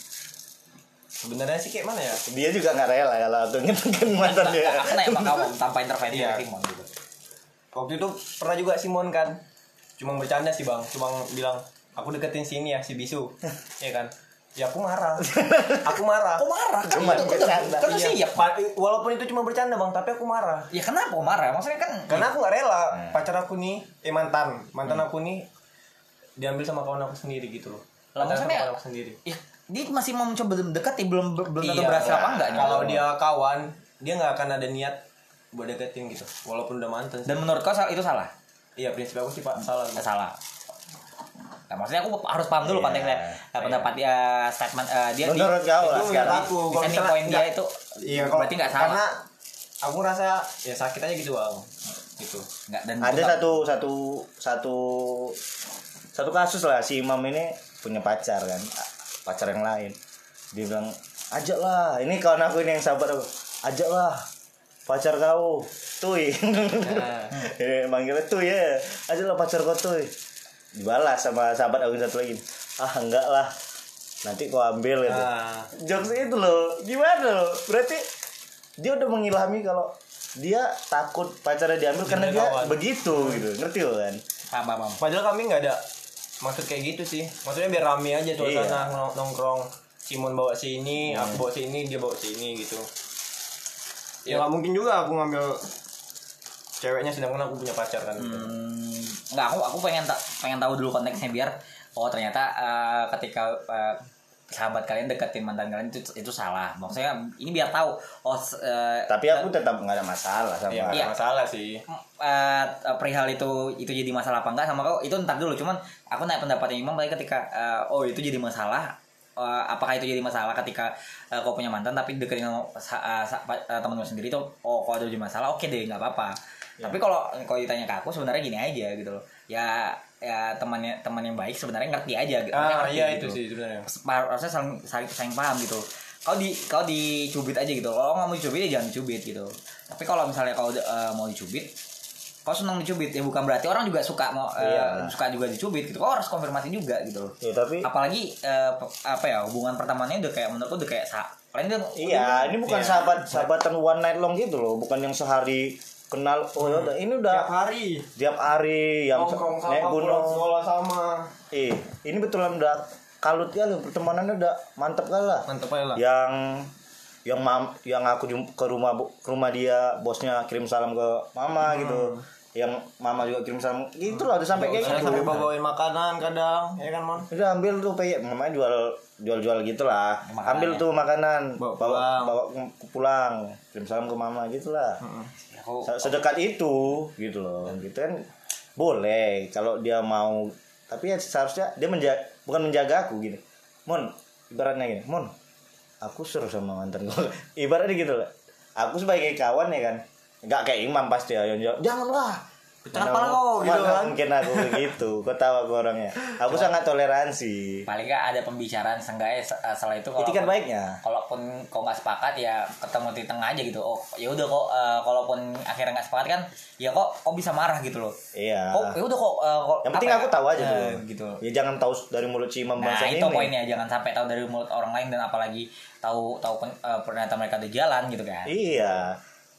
sebenarnya sih kayak mana ya? Dia juga nggak rela kalau aku ngetekan mantan dia. Sama kamu tanpa intervensi Iya. dari Simon gitu. Waktu itu pernah juga Simon kan cuma bercanda sih bang. Cuma bilang aku deketin sini ya si bisu. Ya kan? Ya aku marah. Aku marah. Aku marah? Kan Cuma itu kan bercanda. kan Iya, siap. Walaupun itu cuma bercanda bang tapi aku marah. Ya kenapa kok marah? Maksudnya kan karena aku nggak rela. Pacar aku nih eh mantan. Mantan aku nih diambil sama kawan aku sendiri gitu loh. Lah, maksudnya- kawan aku sendiri. ya, dia masih mau mencoba mendekati belum belum tentu Iya, berhasil apa enggak nih? kalau dia kawan dia nggak akan ada niat buat deketin gitu. Walaupun udah mantan sih. dan menurut kau itu salah iya prinsip aku sih pak salah Nggak salah. Nah, maksudnya aku harus paham dulu Iya, konteksnya. Eh, pendapat dia statement eh, dia di- menurut kau lah sekarang. menurut aku dissenting misalnya point dia itu iya kalau berarti nggak salah. karena aku rasa ya sakit aja gitu bang. Gitu. Nggak dan ada juga- satu satu satu satu kasus lah si Imam ini punya pacar kan? Pacar yang lain. Dia bilang ajak lah. Ini kawan aku ini yang sahabat aku. Ajak lah pacar kau tuy eh, manggilnya tuy ya ajak lah pacar kau tuy dibalas sama sahabat aku satu lagi ah enggak lah nanti kau ambil gitu Ah. jokes itu loh gimana loh berarti dia udah mengilhami kalau dia takut pacarnya diambil karena dia kawan. begitu gitu ngerti lo kan paham paham. Padahal kami nggak ada maksud kayak gitu sih. Maksudnya biar rame aja suasana Iya. nong- nongkrong. Simon bawa sini, aku bawa sini, dia bawa sini gitu. Ya nggak mungkin juga aku ngambil ceweknya sedangkan aku punya pacar kan. gitu. Hmm, nggak aku aku pengen tak pengen tahu dulu konteksnya biar oh ternyata eh, ketika eh, sahabat kalian deketin mantan kalian itu itu salah maksudnya ini biar tahu oh eh, tapi aku tetap nggak ada masalah sama Ya Iya. ada masalah sih. eh, perihal itu itu jadi masalah apa enggak sama kau itu ntar dulu cuman aku naik pendapatnya Imam ketika eh, oh itu jadi masalah eh, apakah itu jadi masalah ketika eh, kau punya mantan tapi deketin sama lu sendiri tuh oh kalau ada jadi masalah oke deh nggak apa-apa. Tapi kalau kalau ditanya ke aku sebenarnya gini aja gitu loh. Ya ya temannya teman yang baik sebenarnya ngerti aja gitu. Ah Ngerti iya gitu. itu sih sebenarnya. harusnya saling saling, saling paham gitu. Kau di kau dicubit aja gitu. Kalau nggak mau dicubit ya jangan dicubit gitu. Tapi kalau misalnya kau eh, mau dicubit kau senang dicubit ya bukan berarti orang juga suka mau eh, Iya. suka juga dicubit gitu kau harus konfirmasi juga gitu loh ya tapi apalagi pe- apa ya hubungan pertamanya udah kayak menurutku udah kayak sa kalian tuh iya ini bukan Iya. sahabat sahabatan one night long gitu loh bukan yang sehari kenal oh ya udah ini udah Tiap hari. tiap hari yang Nongkrong naik gunung sekolah sama. eh ini betulan udah kalut kali pertemanannya udah mantap kali lah Mantep aja lah. yang yang mam yang aku jum- ke rumah bu- ke rumah dia bosnya kirim salam ke mama gitu yang mama juga kirim salam gitu udah sampai kayak gitu. sampai bawa-bawain makanan kadang, ya kan mon? udah ambil tuh kayak mama jual jual jual gitu lah Makanannya. ambil tuh makanan Bawa bawa pulang. bawa ke- pulang. Kirim salam ke mama gitu lah Ya, sedekat itu gitu loh. Gitu kan boleh kalau dia mau. Tapi ya seharusnya dia menjaga bukan menjaga aku gini. Mon ibaratnya gini mon aku suruh sama mantan gue ibaratnya gitu loh. Aku sebagai kawan ya kan nggak kayak imam pasti ya jawab janganlah. Mana- kepala kau, gitu kan. mungkin aku begitu. Kau tahu aku orangnya. Aku sangat toleransi. Paling nggak ada pembicaraan seenggaknya se- eh, setelah itu kalau itikat baiknya. kalaupun kau nggak sepakat ya ketemu di tengah aja gitu. Oh ya udah kok eh, kalaupun akhirnya nggak sepakat kan ya kok kok bisa marah gitu loh. Iya. Kok ya udah kok eh, kok yang penting apa aku ya, tahu aja tuh. Gitu. Ya jangan tahu dari mulut si imam nah itu ini. poinnya. Jangan sampai tahu dari mulut orang lain dan apalagi tahu tahu ternyata mereka di jalan gitu kan. Iya.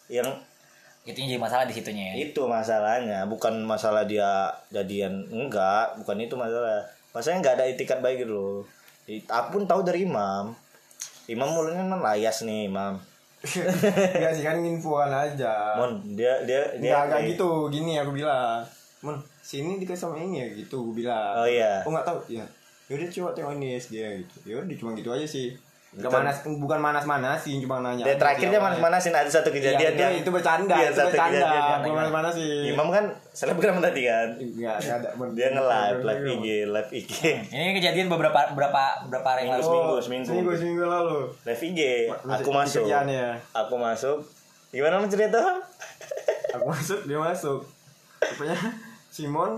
Yang itu yang jadi masalah di situnya ya. itu masalahnya bukan masalah dia jadian enggak bukan itu masalah masalahnya nggak ada itikat baik gitu loh aku pun tahu dari imam imam mulutnya kan layas nih imam Enggak sih kan infoan aja. mon dia dia dia Enggak enggak gitu, gini aku bilang. Mon, sini dikasih sama ini ya gitu, gue bilang. Oh, iya. Oh enggak tahu, ya. Yaudah coba tengok ini dia gitu. Yaudah cuma gitu aja sih. Bukan- manas bukan manas-manasin, cuma nanya. dia aja terakhir sih dia awalnya. manas-manasin ada satu Iya, kejadian itu, yang itu bercanda, Iya, itu satu bercanda. Bukan manas-manasin. imam kan selebgram tadi kan Enggak, enggak ada. Dia nge-live live IG live IG ini kejadian beberapa beberapa beberapa hari lalu Seminggu, seminggu. Seminggu, seminggu lalu. live IG aku masuk kerjaan ya. aku masuk gimana cerita aku masuk dia masuk rupanya Simon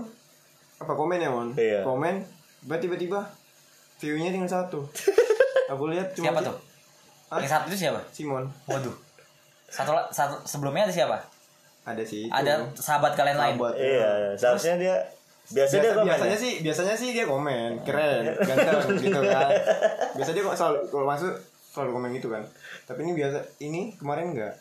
apa komen ya mon Iya. komen tiba tiba view-nya tinggal satu aku lihat cuma siapa tuh? Hah? yang satu itu siapa? Simon. Waduh. Satu satu sebelumnya ada siapa? Ada sih itu. ada sahabat kalian lain? Sahabat, ya. iya seharusnya dia biasa dia Biasa, komen biasanya ya? sih biasanya sih dia komen. Keren ganteng gitu kan. Biasa dia kok selalu kalau masuk selalu komen gitu kan. Tapi ini biasa ini kemarin enggak.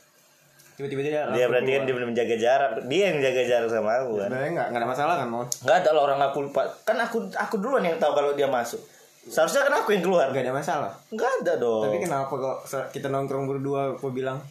Tiba-tiba dia dia berarti kan dia belum menjaga jarak. Dia yang jaga jarak sama aku kan. Sebenarnya enggak enggak ada masalah kan mon? Nggak ada lah orang aku lupa. Kan aku aku duluan yang tahu kalau dia masuk seharusnya kan aku yang keluar enggak ada masalah nggak ada dong Tapi kenapa kok kita nongkrong berdua aku bilang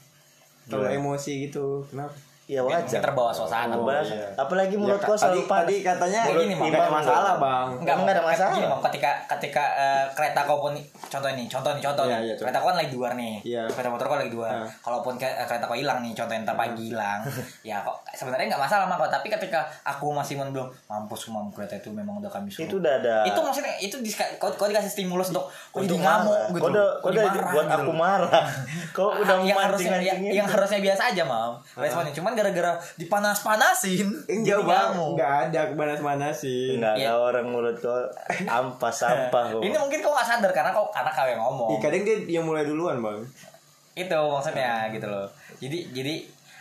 terlalu emosi gitu. Kenapa? Ya wajar terbawa suasana Oh, Bahas- iya. apalagi mulut Ya, kau tadi, selalu panas tadi katanya Kayak gini, Bang. nggak ada masalah bang. Enggak, Emang nggak ada masalah? Gini, Mam, ketika ketika eh, kereta kau pun contoh nih, contoh nih, contoh Iya, nih. iya, contoh. kereta kau kan lagi dua nih. Iya. Kereta motor kau lagi dua. Iya. Kalaupun ke, eh, kereta kau hilang nih, contoh ntar pagi hilang. ya kok sebenarnya nggak masalah mah kok, tapi ketika aku masih mau belum mampus mam kereta itu memang udah kami suruh. itu udah ada Itu maksudnya itu di, kau, kau dikasih stimulus untuk kau Untuk ngamuk gitu. Kau udah, kau udah dimarah buat gitu aku marah. Kau udah yang harusnya memancing yang, yang harusnya biasa aja mam responnya cuman gara-gara dipanas-panasin. Enggak bang, enggak ada panas-panasin. Enggak Iya. ada orang mulut kau ampas sampah kok. Ini mungkin kau gak sadar karena kau karena kau yang ngomong. Ih, kadang dia yang mulai duluan bang. itu maksudnya gitu loh jadi jadi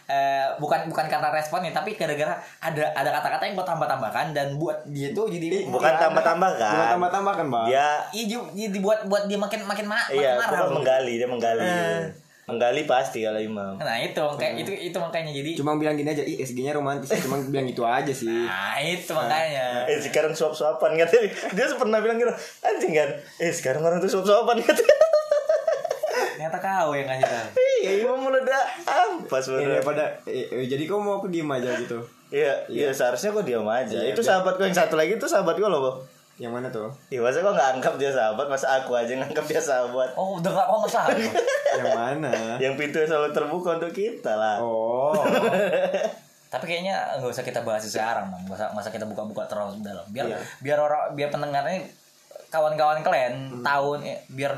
eh, bukan bukan karena responnya tapi gara-gara ada ada kata-kata yang kau tambah-tambahkan dan buat dia tuh jadi Bukan tambah-tambah kan. Bukan tambah-tambah kan bang. Dia Iya, jadi buat buat dia makin makin ma- makin iya, marah. bukan loh. menggali, dia menggali. Eh. Menggali pasti kalau imam. Nah itu kayak itu itu makanya jadi. Cuma bilang gini aja, ih SG-nya romantis. Cuma bilang gitu aja sih. Nah itu makanya. Eh sekarang suap-suapan katanya. Dia pernah bilang gitu, anjing kan. Eh sekarang orang tuh suap-suapan katanya. Ternyata kau yang ngasih tahu. Iya, imam udah ampas Ini bener. pada eh, eh, jadi kau mau aku diem aja gitu. Iya, iya seharusnya kok diam aja. Iya, itu biar- sahabat kau yang satu lagi itu sahabat kau loh, Bo. Yang mana tuh? Iya, masa kok nggak anggap dia sahabat, masa aku aja nganggap dia sahabat. Oh udah gak kau nggak salah. Yang mana? Yang pintu selalu terbuka untuk kita lah. Oh. Tapi kayaknya nggak usah kita bahas sekarang, bang. Nggak usah, nggak usah kita buka-buka terlalu dalam. Biar Iya. biar orang biar pendengarnya kawan-kawan kalian tahu eh, biar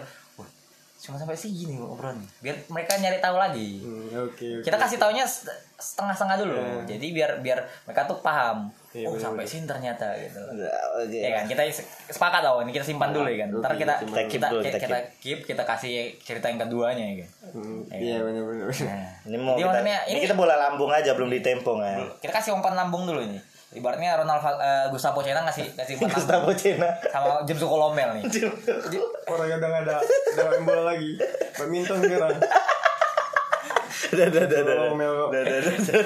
cuma sampai sini obrolan. Biar mereka nyari tahu lagi. Hmm, Oke, oke. kita kasih taunya set- setengah-setengah dulu jadi biar biar mereka tuh paham Iya, oh bener-bener. sampai sini ternyata gitu Oke. ya kan kita se- sepakat tau ini kita simpan dulu ya kan ntar kita kita dulu. kita, Kita keep kita keep kita kasih cerita yang keduanya ya kan Hmm, Iya benar-benar. nah, Ini mau kita, ini, ini- kita bola lambung aja belum ditempong ya. kita kasih umpan lambung dulu ini ibaratnya Ronald eh, Gustavo Cena ngasih kasih umpan lambung Gustavo Cina. sama James Colomel nih Orang yang udah nggak ada udah main bola lagi. Badminton sekarang. Dah dah dah dah. Tolong, Mel. Dah dah dah. dah.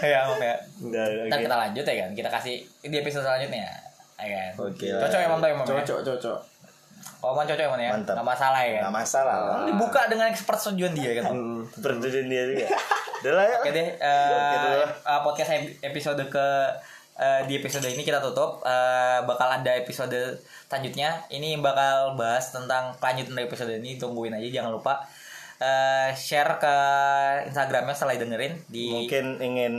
ya oke ntar oke. kita lanjut ya kan kita kasih di episode selanjutnya ya kan Oke. cocok emang tuh emang ya Cocok, cocok. Oh, man cocok emang ya. Mantap. Nggak masalah ya. Nggak kan? masalah lah. Dibuka dengan persetujuan dia kan. Hmm. Perjudian dia juga. Udah lah ya. Oke deh, eh, Oke dulu. eh, podcast ep- episode ke eh, di episode ini kita tutup. Eh, bakal ada episode selanjutnya. Ini bakal bahas tentang kelanjutan dari episode ini. Tungguin aja, jangan lupa eh, share ke Instagramnya setelah dengerin di. Mungkin ingin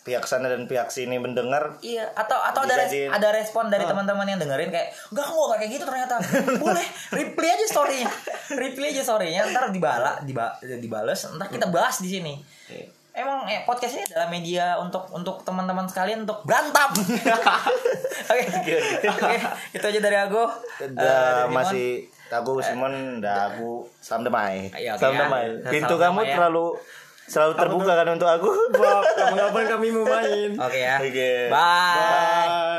pihak sana dan pihak sini mendengar Iya, atau atau ada res- ada respon dari teman-teman yang dengerin kayak enggak enggak kayak gitu ternyata. Boleh, reply aja story-nya. Reply aja story-nya, ntar dibala, diba, dibales, ntar kita bahas di sini. Emang eh, podcast ini adalah media untuk untuk teman-teman sekalian untuk berantem. Oke. Oke, itu aja dari aku. Eh, Dah dari Dimon. masih aku Simon dah aku salam damai. Iya, oke salam ya. damai. Salam Pintu damai kamu ya. terlalu selalu terbuka kan untuk aku. Kapan-kapan kami mau main. Oke ya. Oke. Bye. Bye.